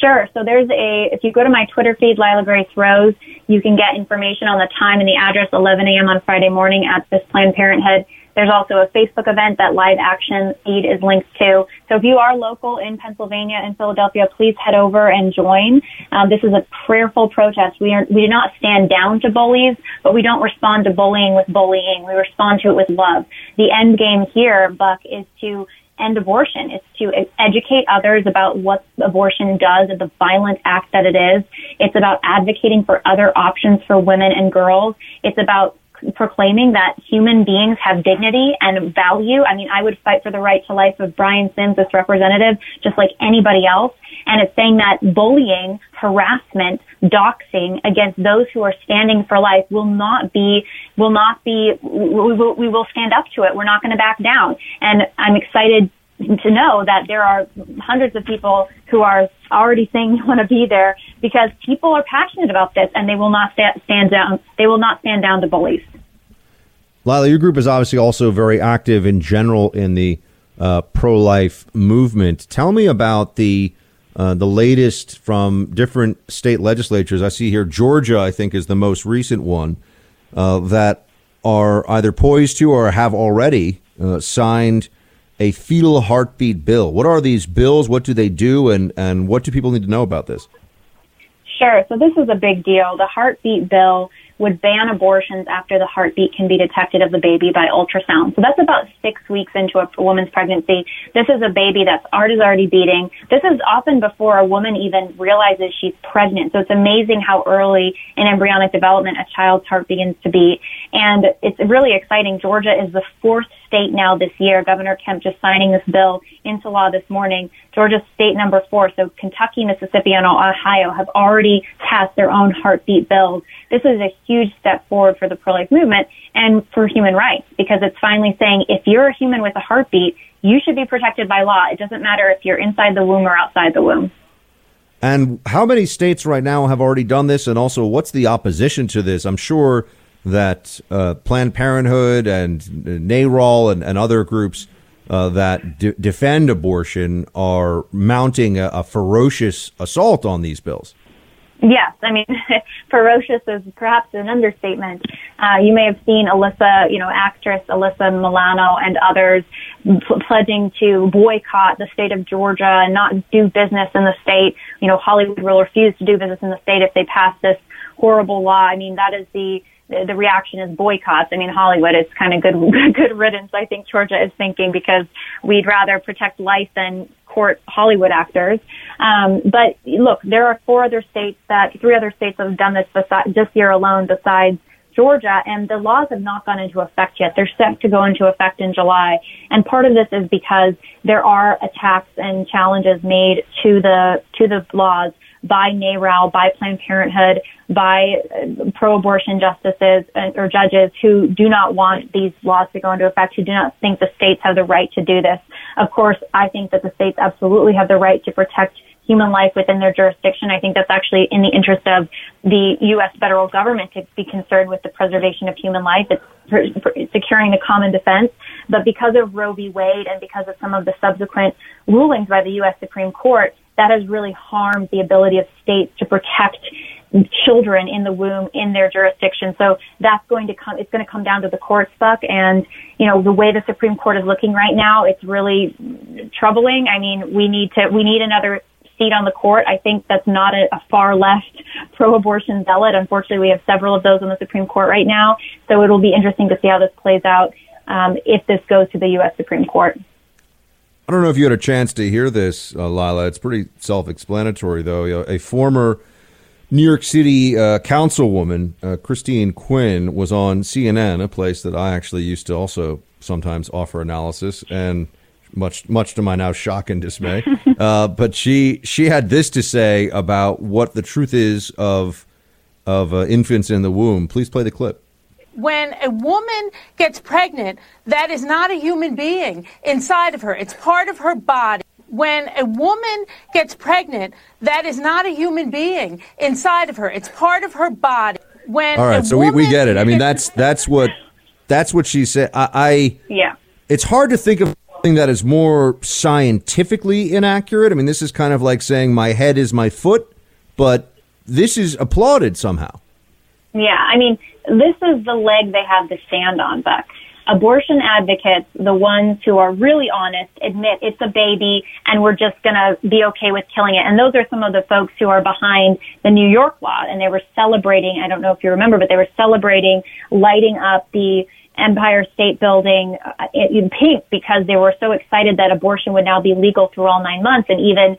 Sure. So there's a, if you go to my Twitter feed, Lila Grace Rose, you can get information on the time and the address, 11 a.m. on Friday morning at this Planned Parenthood. There's also a Facebook event that Live Action feed is linked to. So if you are local in Pennsylvania and Philadelphia, please head over and join. Um, this is a prayerful protest. We are we do not stand down to bullies, but we don't respond to bullying with bullying. We respond to it with love. The end game here, Buck, is to end abortion. It's to educate others about what abortion does and the violent act that it is. It's about advocating for other options for women and girls. It's about proclaiming that human beings have dignity and value. I mean, I would fight for the right to life of Brian Sims, this representative, just like anybody else. And it's saying that bullying, harassment, doxing against those who are standing for life will not be, will not be, we will, we will stand up to it. We're not going to back down. And I'm excited to know that there are hundreds of people who are already saying they want to be there because people are passionate about this and they will not stand down. They will not stand down to bullies. Lila, your group is obviously also very active in general in the uh, pro-life movement. Tell me about the uh, the latest from different state legislatures. I see here Georgia, I think, is the most recent one uh, that are either poised to or have already uh, signed a fetal heartbeat bill. What are these bills? What do they do? And, and what do people need to know about this? Sure. So this is a big deal. The heartbeat bill would ban abortions after the heartbeat can be detected of the baby by ultrasound. So that's about six weeks into a woman's pregnancy. This is a baby that's heart is already beating. This is often before a woman even realizes she's pregnant. So it's amazing how early in embryonic development a child's heart begins to beat. And it's really exciting. Georgia is the fourth state now this year. Governor Kemp just signing this bill into law this morning. Georgia's state number four. So Kentucky, Mississippi, and Ohio have already passed their own heartbeat bills. This is a huge step forward for the pro-life movement and for human rights because it's finally saying if you're a human with a heartbeat, you should be protected by law. It doesn't matter if you're inside the womb or outside the womb. And how many states right now have already done this? And also, what's the opposition to this? I'm sure that uh, Planned Parenthood and NARAL and, and other groups uh, that defend abortion are mounting a, a ferocious assault on these bills. Yes, I mean, <laughs> ferocious is perhaps an understatement. Uh, you may have seen Alyssa, you know, actress Alyssa Milano and others pl- pledging to boycott the state of Georgia and not do business in the state. You know, Hollywood will refuse to do business in the state if they pass this horrible law. I mean, that is the the, reaction is boycotts. I mean, Hollywood is kind of good, <laughs> good riddance. I think Georgia is thinking because we'd rather protect life than court Hollywood actors. Um, but look, there are four other states that, three other states have done this besides, this year alone besides Georgia, and the laws have not gone into effect yet. They're set to go into effect in July. And part of this is because there are attacks and challenges made to the, to the laws by NARAL, by Planned Parenthood, by uh, pro-abortion justices or judges who do not want these laws to go into effect, who do not think the states have the right to do this. Of course, I think that the states absolutely have the right to protect human life within their jurisdiction. I think that's actually in the interest of the U.S. federal government to be concerned with the preservation of human life. It's securing the common defense. But because of Roe v. Wade and because of some of the subsequent rulings by the U.S. Supreme Court, that has really harmed the ability of states to protect children in the womb in their jurisdiction. So that's going to come, it's going to come down to the courts, Buck. And, you know, the way the Supreme Court is looking right now, it's really troubling. I mean, we need to, we need another seat on the court. I think that's not a, a far left <laughs> pro-abortion zealot. Unfortunately, we have several of those on the Supreme Court right now. So it'll be interesting to see how this plays out um, if this goes to the U.S. Supreme Court. I don't know if you had a chance to hear this, uh, Lila. It's pretty self-explanatory, though. A former New York City uh, councilwoman, uh, Christine Quinn, was on CNN, a place that I actually used to also sometimes offer analysis, and much much to my now shock and dismay. <laughs> uh, but she she had this to say about what the truth is of of uh, infants in the womb. Please play the clip when a woman gets pregnant, that is not a human being inside of her. It's part of her body. When a woman gets pregnant, that is not a human being inside of her. It's part of her body. When all right, so we, we get it. I mean, that's that's what that's what she said. I, I yeah. It's hard to think of something that is more scientifically inaccurate. I mean, this is kind of like saying my head is my foot, but this is applauded somehow. Yeah, I mean, this is the leg they have to stand on, Buck. Abortion advocates, the ones who are really honest, admit it's a baby and we're just going to be okay with killing it. And those are some of the folks who are behind the New York law. And they were celebrating, I don't know if you remember, but they were celebrating lighting up the Empire State Building uh, in pink because they were so excited that abortion would now be legal through all nine months and even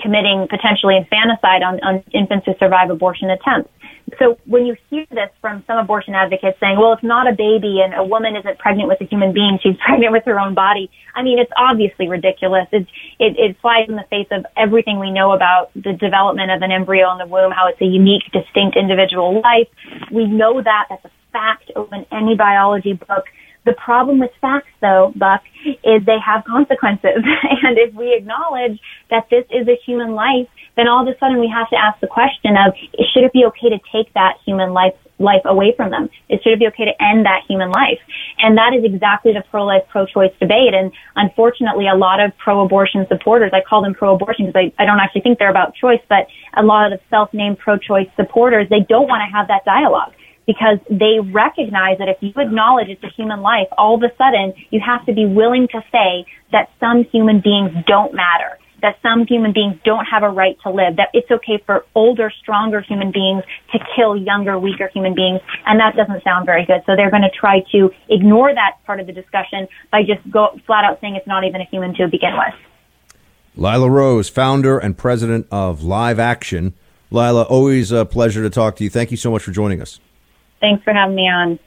committing potentially infanticide on, on infants who survive abortion attempts. So when you hear this from some abortion advocates saying, well, it's not a baby and a woman isn't pregnant with a human being, she's <laughs> pregnant with her own body. I mean, it's obviously ridiculous. It's, it, it flies in the face of everything we know about the development of an embryo in the womb, how it's a unique, distinct individual life. We know that. That's a fact. Open any biology book. The problem with facts, though, Buck, is they have consequences. <laughs> and if we acknowledge that this is a human life, then all of a sudden we have to ask the question of, should it be okay to take that human life life away from them? It should it be okay to end that human life? And that is exactly the pro-life, pro-choice debate. And unfortunately, a lot of pro-abortion supporters, I call them pro-abortion because I, I don't actually think they're about choice, but a lot of self-named pro-choice supporters, they don't want to have that dialogue because they recognize that if you acknowledge it's a human life, all of a sudden you have to be willing to say that some human beings don't matter, that some human beings don't have a right to live, that it's okay for older, stronger human beings to kill younger, weaker human beings, and that doesn't sound very good. So they're going to try to ignore that part of the discussion by just go flat out saying it's not even a human to begin with. Lila Rose, founder and president of Live Action. Lila, always a pleasure to talk to you. Thank you so much for joining us. Thanks for having me on.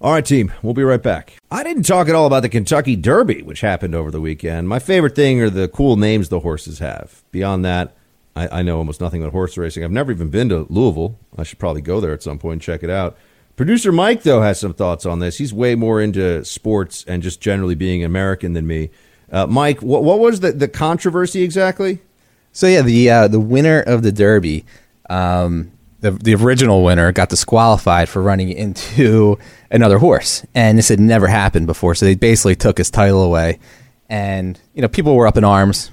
All right, team, we'll be right back. I didn't talk at all about the Kentucky Derby, which happened over the weekend. My favorite thing are the cool names the horses have. Beyond that, I, I know almost nothing about horse racing. I've never even been to Louisville. I should probably go there at some point and check it out. Producer Mike, though, has some thoughts on this. He's way more into sports and just generally being American than me. Uh, Mike, what, what was the, the controversy exactly? So yeah, the uh, the winner of the Derby, um, the the original winner, got disqualified for running into another horse, and this had never happened before. So they basically took his title away, and you know people were up in arms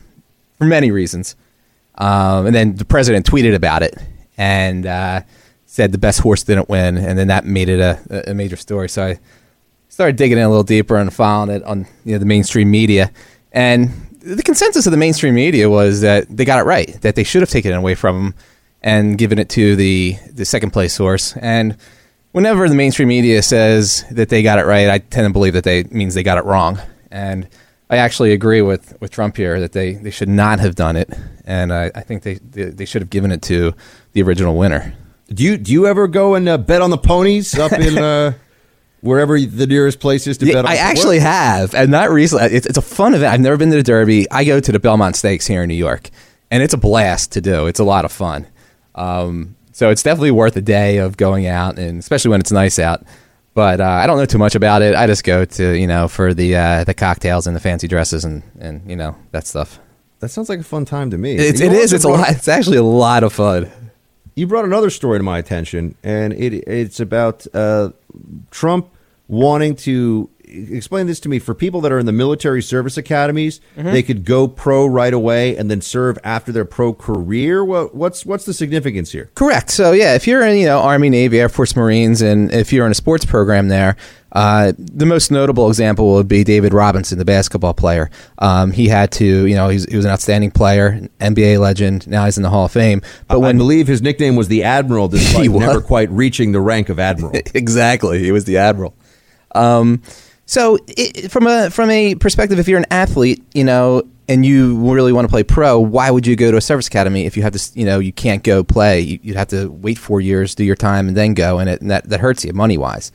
for many reasons. Um, and then the president tweeted about it and uh, said the best horse didn't win, and then that made it a, a major story. So I started digging in a little deeper and following it on you know the mainstream media, and the consensus of the mainstream media was that they got it right, that they should have taken it away from him and given it to the the second place source. And whenever the mainstream media says that they got it right, I tend to believe that they means they got it wrong. And I actually agree with, with Trump here that they, they should not have done it, and I, I think they, they, they should have given it to the original winner. Do you do you ever go and uh, bet on the ponies up in uh, <laughs> wherever the nearest place is to Yeah, bet? on I actually have, and not recently. It's, it's a fun event. I've never been to the Derby. I go to the Belmont Stakes here in New York, and it's a blast to do. It's a lot of fun. Um, so it's definitely worth a day of going out, and especially when it's nice out. But uh, I don't know too much about it. I just go to you know for the uh, the cocktails and the fancy dresses and and you know that stuff. That sounds like a fun time to me. It's, You it is. It's a lot. It's actually a lot of fun. You brought another story to my attention, and it it's about uh, Trump wanting to explain this to me. For people that are in the military service academies, Mhm. they could go pro right away and then serve after their pro career. What, what's what's the significance here? Correct. So yeah, if you're in you know Army, Navy, Air Force, Marines, and if you're in a sports program there, uh, the most notable example would be David Robinson, the basketball player. Um, he had to you know he's, he was an outstanding player, NBA legend. Now he's in the Hall of Fame. But I believe his nickname was the Admiral, despite <laughs> He was. never quite reaching the rank of Admiral. <laughs> exactly. He was the admiral. Um, so it, from a from a perspective, if you're an athlete, you know, and you really want to play pro, why would you go to a service academy if you have to, you know, you can't go play? You, you'd have to wait four years, do your time, and then go, and, it, and that that hurts you money wise.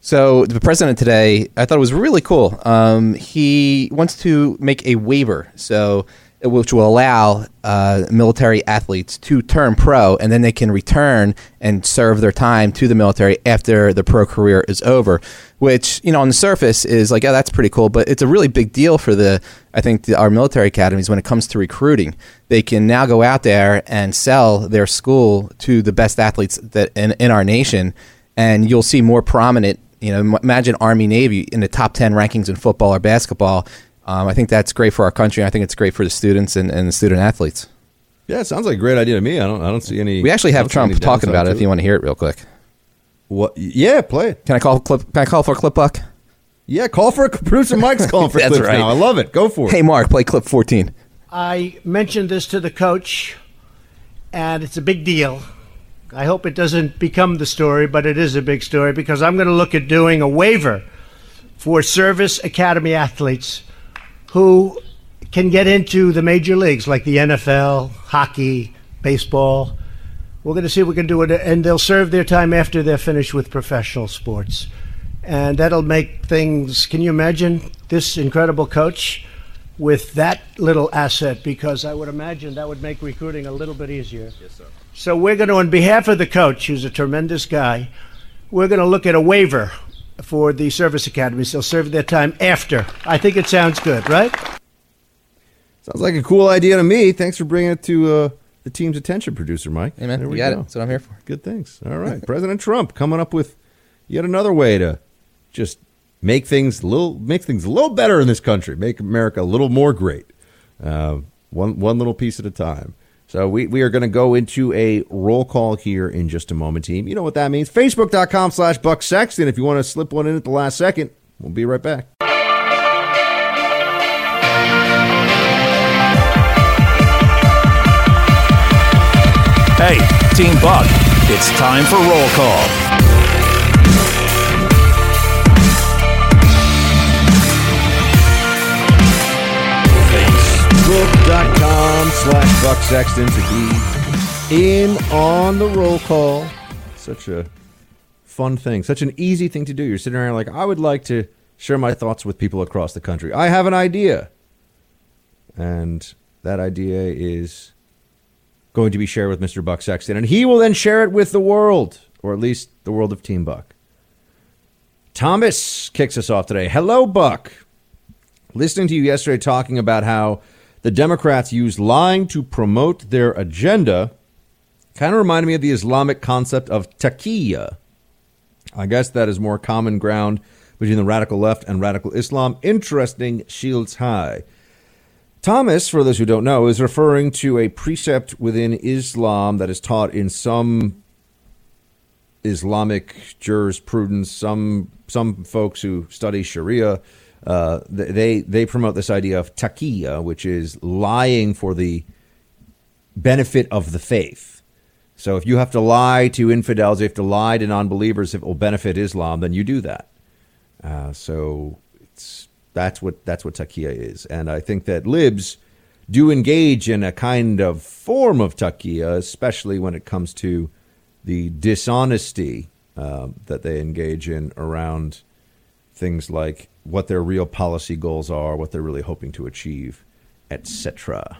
So the president today, I thought it was really cool. Um, he wants to make a waiver, so which will allow uh, military athletes to turn pro, and then they can return and serve their time to the military after the pro career is over. Which you know, on the surface, is like, oh, that's pretty cool, but it's a really big deal for the I think the, our military academies when it comes to recruiting. They can now go out there and sell their school to the best athletes that in, in our nation, and you'll see more prominent. You know, imagine Army Navy in the top ten rankings in football or basketball. Um, I think that's great for our country. I think it's great for the students and, and the student athletes. Yeah, it sounds like a great idea to me. I don't I don't see any. We actually have Trump talking about it. If you want to hear it real quick. What? Yeah, play it. Can I call clip? Can I call for a clip, Buck? Yeah, call for a <laughs> producer. Mike's calling for <laughs> That's clips right. now. I love it. Go for it. Hey, Mark, play clip fourteen. I mentioned this to the coach, and it's a big deal. I hope it doesn't become the story, but it is a big story because I'm going to look at doing a waiver for service academy athletes who can get into the major leagues like the NFL, hockey, baseball. We're going to see if we can do it, and they'll serve their time after they're finished with professional sports. And that'll make things. Can you imagine this incredible coach with that little asset? Because I would imagine that would make recruiting a little bit easier. Yes, sir. So we're going to, on behalf of the coach, who's a tremendous guy, we're going to look at a waiver for the service academies. They'll serve their time after. I think it sounds good, right? Sounds like a cool idea to me. Thanks for bringing it to uh, the team's attention, producer Mike. Hey, man, There you we got go. it. That's what I'm here for. Good things. All right, <laughs> President Trump coming up with yet another way to just make things a little make things a little better in this country, make America a little more great. Uh, one one little piece at a time. So we, we are going to go into a roll call here in just a moment, team. You know what that means. Facebook.com slash Buck Sexton. If you want to slip one in at the last second, we'll be right back. Hey, Team Buck, it's time for roll call. Facebook.com slash Buck Sexton to be in on the roll call. Such a fun thing, such an easy thing to do. You're sitting around like, I would like to share my thoughts with people across the country. I have an idea. And that idea is going to be shared with Mr. Buck Sexton, and he will then share it with the world, or at least the world of Team Buck. Thomas kicks us off today. Hello, Buck. Listening to you yesterday talking about how the Democrats use lying to promote their agenda kind of reminded me of the Islamic concept of taqiyya. I guess that is more common ground between the radical left and radical Islam. Interesting, shields high. Thomas, for those who don't know, is referring to a precept within Islam that is taught in some Islamic jurisprudence. Some some folks who study Sharia, uh, they they promote this idea of taqiyya, which is lying for the benefit of the faith. So if you have to lie to infidels, you have to lie to non-believers if it will benefit Islam, then you do that. Uh, so it's that's what that's what taqiyya is, and I think that libs do engage in a kind of form of taqiyya, especially when it comes to the dishonesty um, that they engage in around things like what their real policy goals are, what they're really hoping to achieve, etc.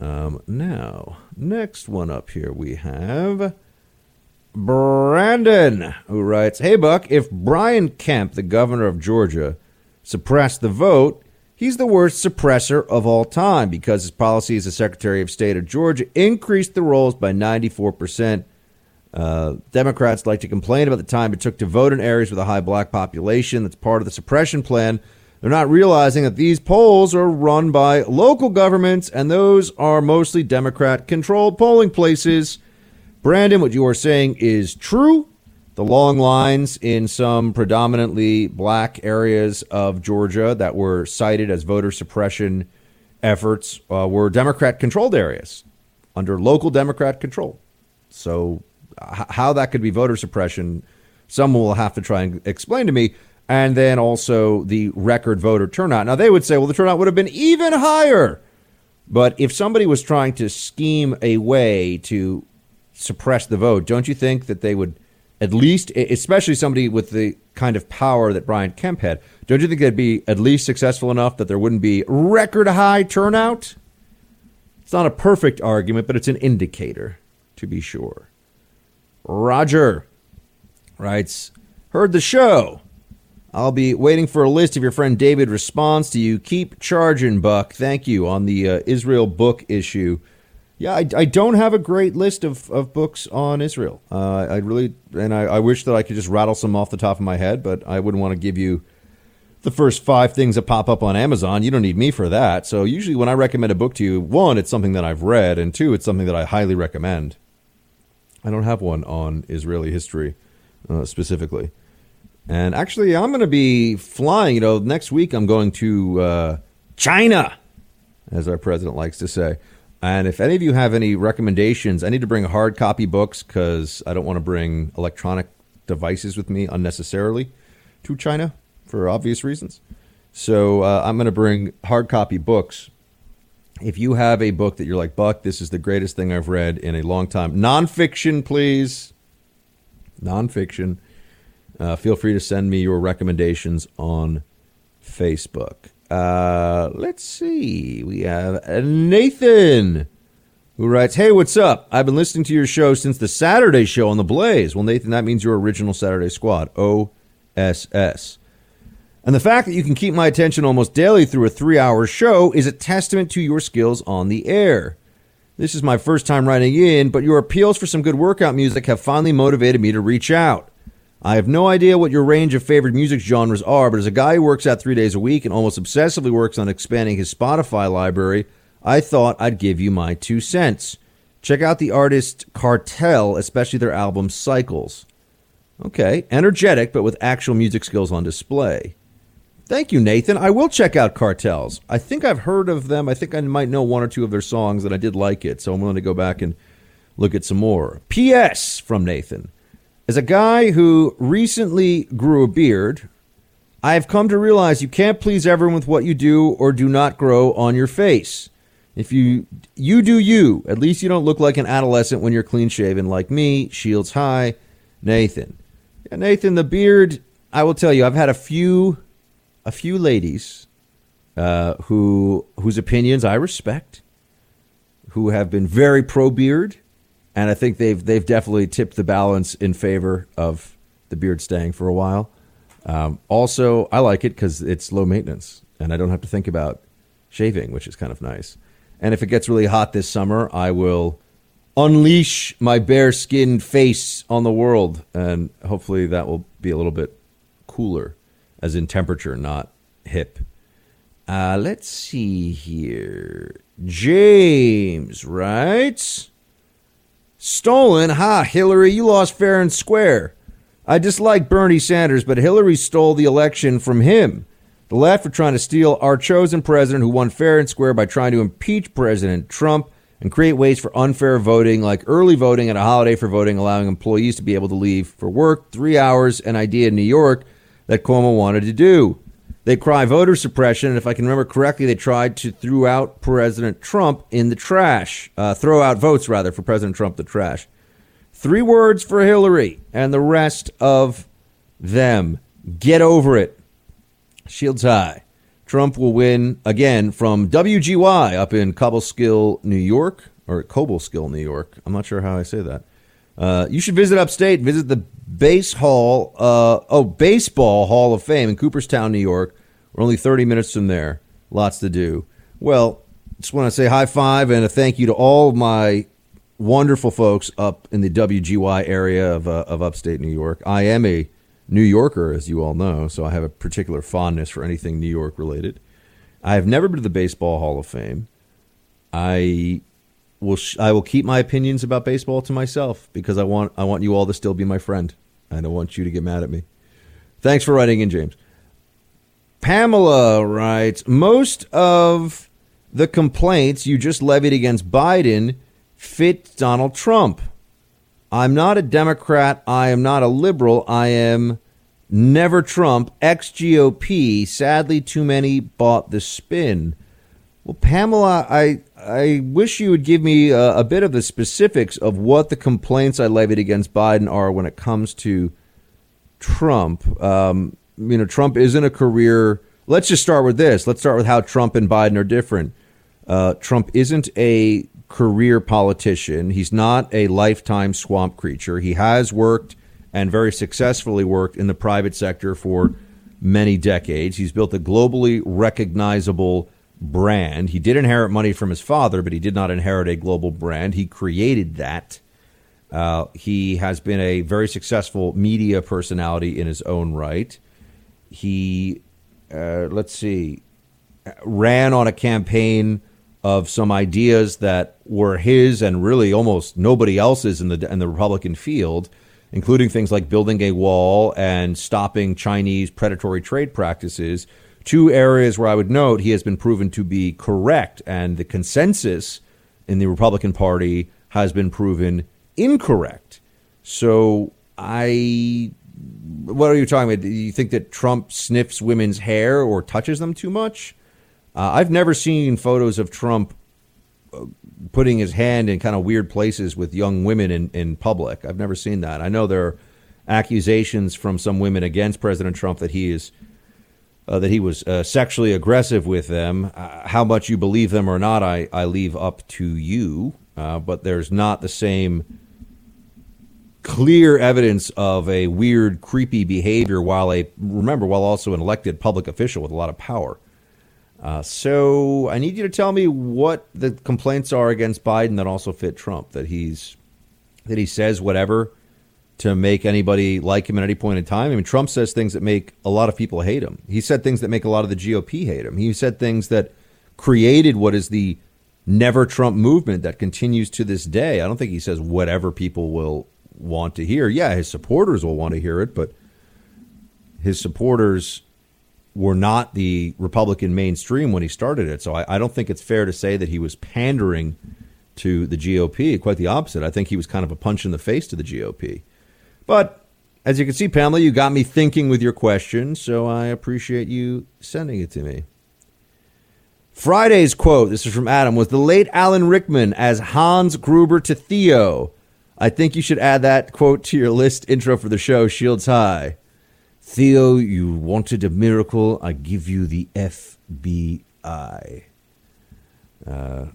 Um, now, next one up here we have Brandon, who writes Hey, Buck, if Brian Kemp, the governor of Georgia, suppressed the vote, he's the worst suppressor of all time because his policy as the Secretary of State of Georgia increased the rolls by 94%. Uh, Democrats like to complain about the time it took to vote in areas with a high black population. That's part of the suppression plan. They're not realizing that these polls are run by local governments, and those are mostly Democrat controlled polling places. Brandon, what you are saying is true. The long lines in some predominantly black areas of Georgia that were cited as voter suppression efforts uh, were Democrat controlled areas under local Democrat control. So, how that could be voter suppression, someone will have to try and explain to me. And then also the record voter turnout. Now, they would say, well, the turnout would have been even higher. But if somebody was trying to scheme a way to suppress the vote, don't you think that they would at least, especially somebody with the kind of power that Brian Kemp had, don't you think they'd be at least successful enough that there wouldn't be record high turnout? It's not a perfect argument, but it's an indicator, to be sure. Roger writes, heard the show. I'll be waiting for a list if your friend David responds to you. Keep charging, Buck. Thank you on the uh, Israel book issue. Yeah, I, I don't have a great list of, of books on Israel. Uh, I really, and I, I wish that I could just rattle some off the top of my head, but I wouldn't want to give you the first five things that pop up on Amazon. You don't need me for that. So usually when I recommend a book to you, one, it's something that I've read, and two, it's something that I highly recommend. I don't have one on Israeli history uh, specifically. And actually, I'm going to be flying. You know, next week I'm going to uh, China, as our president likes to say. And if any of you have any recommendations, I need to bring hard copy books because I don't want to bring electronic devices with me unnecessarily to China. for obvious reasons. So uh, I'm going to bring hard copy books. If you have a book that you're like, Buck, this is the greatest thing I've read in a long time, nonfiction, please. Nonfiction. Uh, feel free to send me your recommendations on Facebook. Uh, let's see. We have Nathan who writes, Hey, what's up? I've been listening to your show since the Saturday show on the Blaze. Well, Nathan, that means your original Saturday squad, OSS. And the fact that you can keep my attention almost daily through a three hour show is a testament to your skills on the air. This is my first time writing in, but your appeals for some good workout music have finally motivated me to reach out. I have no idea what your range of favorite music genres are, but as a guy who works out three days a week and almost obsessively works on expanding his Spotify library, I thought I'd give you my two cents. Check out the artist Cartel, especially their album Cycles. Okay, energetic, but with actual music skills on display. Thank you, Nathan. I will check out Cartels. I think I've heard of them. I think I might know one or two of their songs, and I did like it, so I'm willing to go back and look at some more. P.S. from Nathan. As a guy who recently grew a beard, I have come to realize you can't please everyone with what you do or do not grow on your face. If you you do you, at least you don't look like an adolescent when you're clean shaven like me. Shields high, Nathan. Yeah, Nathan, the beard. I will tell you, I've had a few, a few ladies, uh, who whose opinions I respect, who have been very pro beard, and I think they've they've definitely tipped the balance in favor of the beard staying for a while. Um, also, I like it because it's low maintenance, and I don't have to think about shaving, which is kind of nice. And if it gets really hot this summer, I will unleash my bare skinned face on the world. And hopefully that will be a little bit cooler, as in temperature, not hip. Uh, let's see here. James writes Stolen? Ha, Hillary, you lost fair and square. I dislike Bernie Sanders, but Hillary stole the election from him. The left are trying to steal our chosen president who won fair and square by trying to impeach President Trump and create ways for unfair voting, like early voting and a holiday for voting, allowing employees to be able to leave for work three hours, an idea in New York that Cuomo wanted to do. They cry voter suppression, and if I can remember correctly, they tried to throw out President Trump in the trash, uh, throw out votes rather for President Trump the trash. Three words for Hillary and the rest of them. Get over it. Shields high. Trump will win again from WGY up in Cobleskill, New York, or Cobleskill, New York. I'm not sure how I say that. Uh, you should visit upstate. Visit the Base Hall, uh, oh, Baseball Hall of Fame in Cooperstown, New York. We're only 30 minutes from there. Lots to do. Well, just want to say high five and a thank you to all my wonderful folks up in the WGY area of, uh, of upstate New York. I am a New Yorker, as you all know, so I have a particular fondness for anything New York related. I have never been to the Baseball Hall of Fame. I will sh- I will keep my opinions about baseball to myself because I want I want you all to still be my friend. I don't want you to get mad at me. Thanks for writing in, James. Pamela writes Most of the complaints you just levied against Biden fit Donald Trump. I'm not a Democrat. I am not a liberal. I am never Trump, ex GOP. Sadly, too many bought the spin. Well, Pamela, I I wish you would give me a, a, bit of the specifics of what the complaints I levied against Biden are when it comes to Trump. Um, you know, Trump isn't a career. Let's just start with this. Let's start with how Trump and Biden are different. Uh, Trump isn't a career politician. He's not a lifetime swamp creature. He has worked and very successfully worked in the private sector for many decades. He's built a globally recognizable brand. He did inherit money from his father, but he did not inherit a global brand. He created that. Uh, he has been a very successful media personality in his own right. He, uh, let's see, ran on a campaign of some ideas that were his and really almost nobody else's in the in the Republican field, including things like building a wall and stopping Chinese predatory trade practices. Two areas where I would note he has been proven to be correct, and the consensus in the Republican Party has been proven incorrect. So I what are you talking about? Do you think that Trump sniffs women's hair or touches them too much? Uh, I've never seen photos of Trump uh, putting his hand in kind of weird places with young women in, in public. I've never seen that. I know there are accusations from some women against President Trump that he is uh, that he was uh, sexually aggressive with them. Uh, how much you believe them or not, I, I leave up to you. Uh, but there's not the same clear evidence of a weird, creepy behavior while a remember while also an elected public official with a lot of power. Uh, so I need you to tell me what the complaints are against Biden that also fit Trump. That he's that he says whatever to make anybody like him at any point in time. I mean, Trump says things that make a lot of people hate him. He said things that make a lot of the GOP hate him. He said things that created what is the never Trump movement that continues to this day. I don't think he says whatever people will want to hear. Yeah, his supporters will want to hear it, but his supporters were not the Republican mainstream when he started it. So I, I, don't think it's fair to say that he was pandering to the GOP. Quite the opposite. I think he was kind of a punch in the face to the GOP. But as you can see, Pamela, you got me thinking with your question, so I appreciate you sending it to me. Friday's quote, this is from Adam, was the late Alan Rickman as Hans Gruber to Theo. I think you should add that quote to your list intro for the show, Shields High. Theo, you wanted a miracle. I give you the FBI. Uh,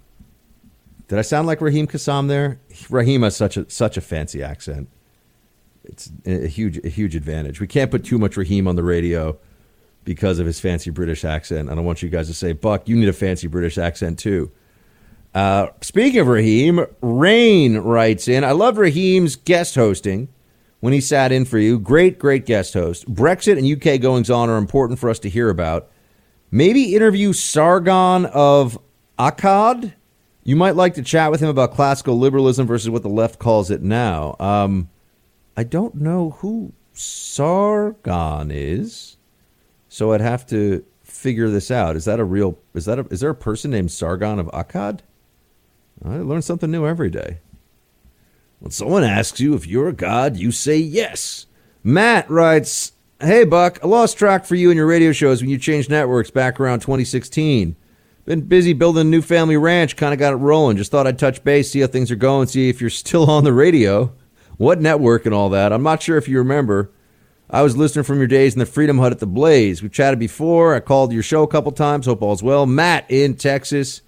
did I sound like Raheem Kassam there? Raheem has such a such a fancy accent. It's a huge a huge advantage. We can't put too much Raheem on the radio because of his fancy British accent. I don't want you guys to say, Buck, you need a fancy British accent too. Uh, speaking of Raheem, Rain writes in, I love Raheem's guest hosting when he sat in for you. Great, great guest host. Brexit and UK goings on are important for us to hear about. Maybe interview Sargon of Akkad. You might like to chat with him about classical liberalism versus what the left calls it now. Um, I don't know who Sargon is, so I'd have to figure this out. Is that a real? Is that a, is there a person named Sargon of Akkad? I learn something new every day. When someone asks you if you're a god, you say yes. Matt writes, Hey, Buck, I lost track for you and your radio shows when you changed networks back around 2016. Been busy building a new family ranch, kind of got it rolling. Just thought I'd touch base, see how things are going, see if you're still on the radio, what network and all that. I'm not sure if you remember. I was listening from your days in the Freedom Hut at the Blaze. We've chatted before. I called your show a couple times. Hope all's well. Matt in Texas.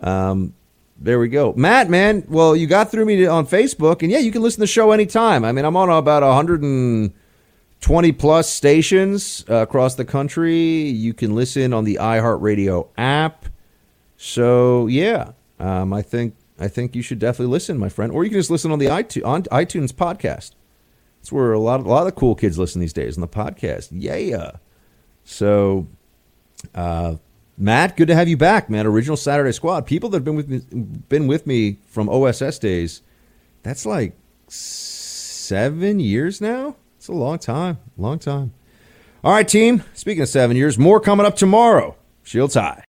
Um, there we go. Matt, man, well, you got through me on Facebook, and yeah, you can listen to the show anytime. I mean, I'm on about 120 plus stations uh, across the country. You can listen on the iHeartRadio app. So, yeah, um, I think I think you should definitely listen, my friend. Or you can just listen on the iTunes, on iTunes podcast. That's where a lot, of, a lot of cool kids listen these days on the podcast. Yeah. So, uh, Matt, good to have you back, man. Original Saturday Squad. People that have been with me, been with me from OSS days. That's like seven years now. It's a long time, long time. All right, team. Speaking of seven years, more coming up tomorrow. Shields high.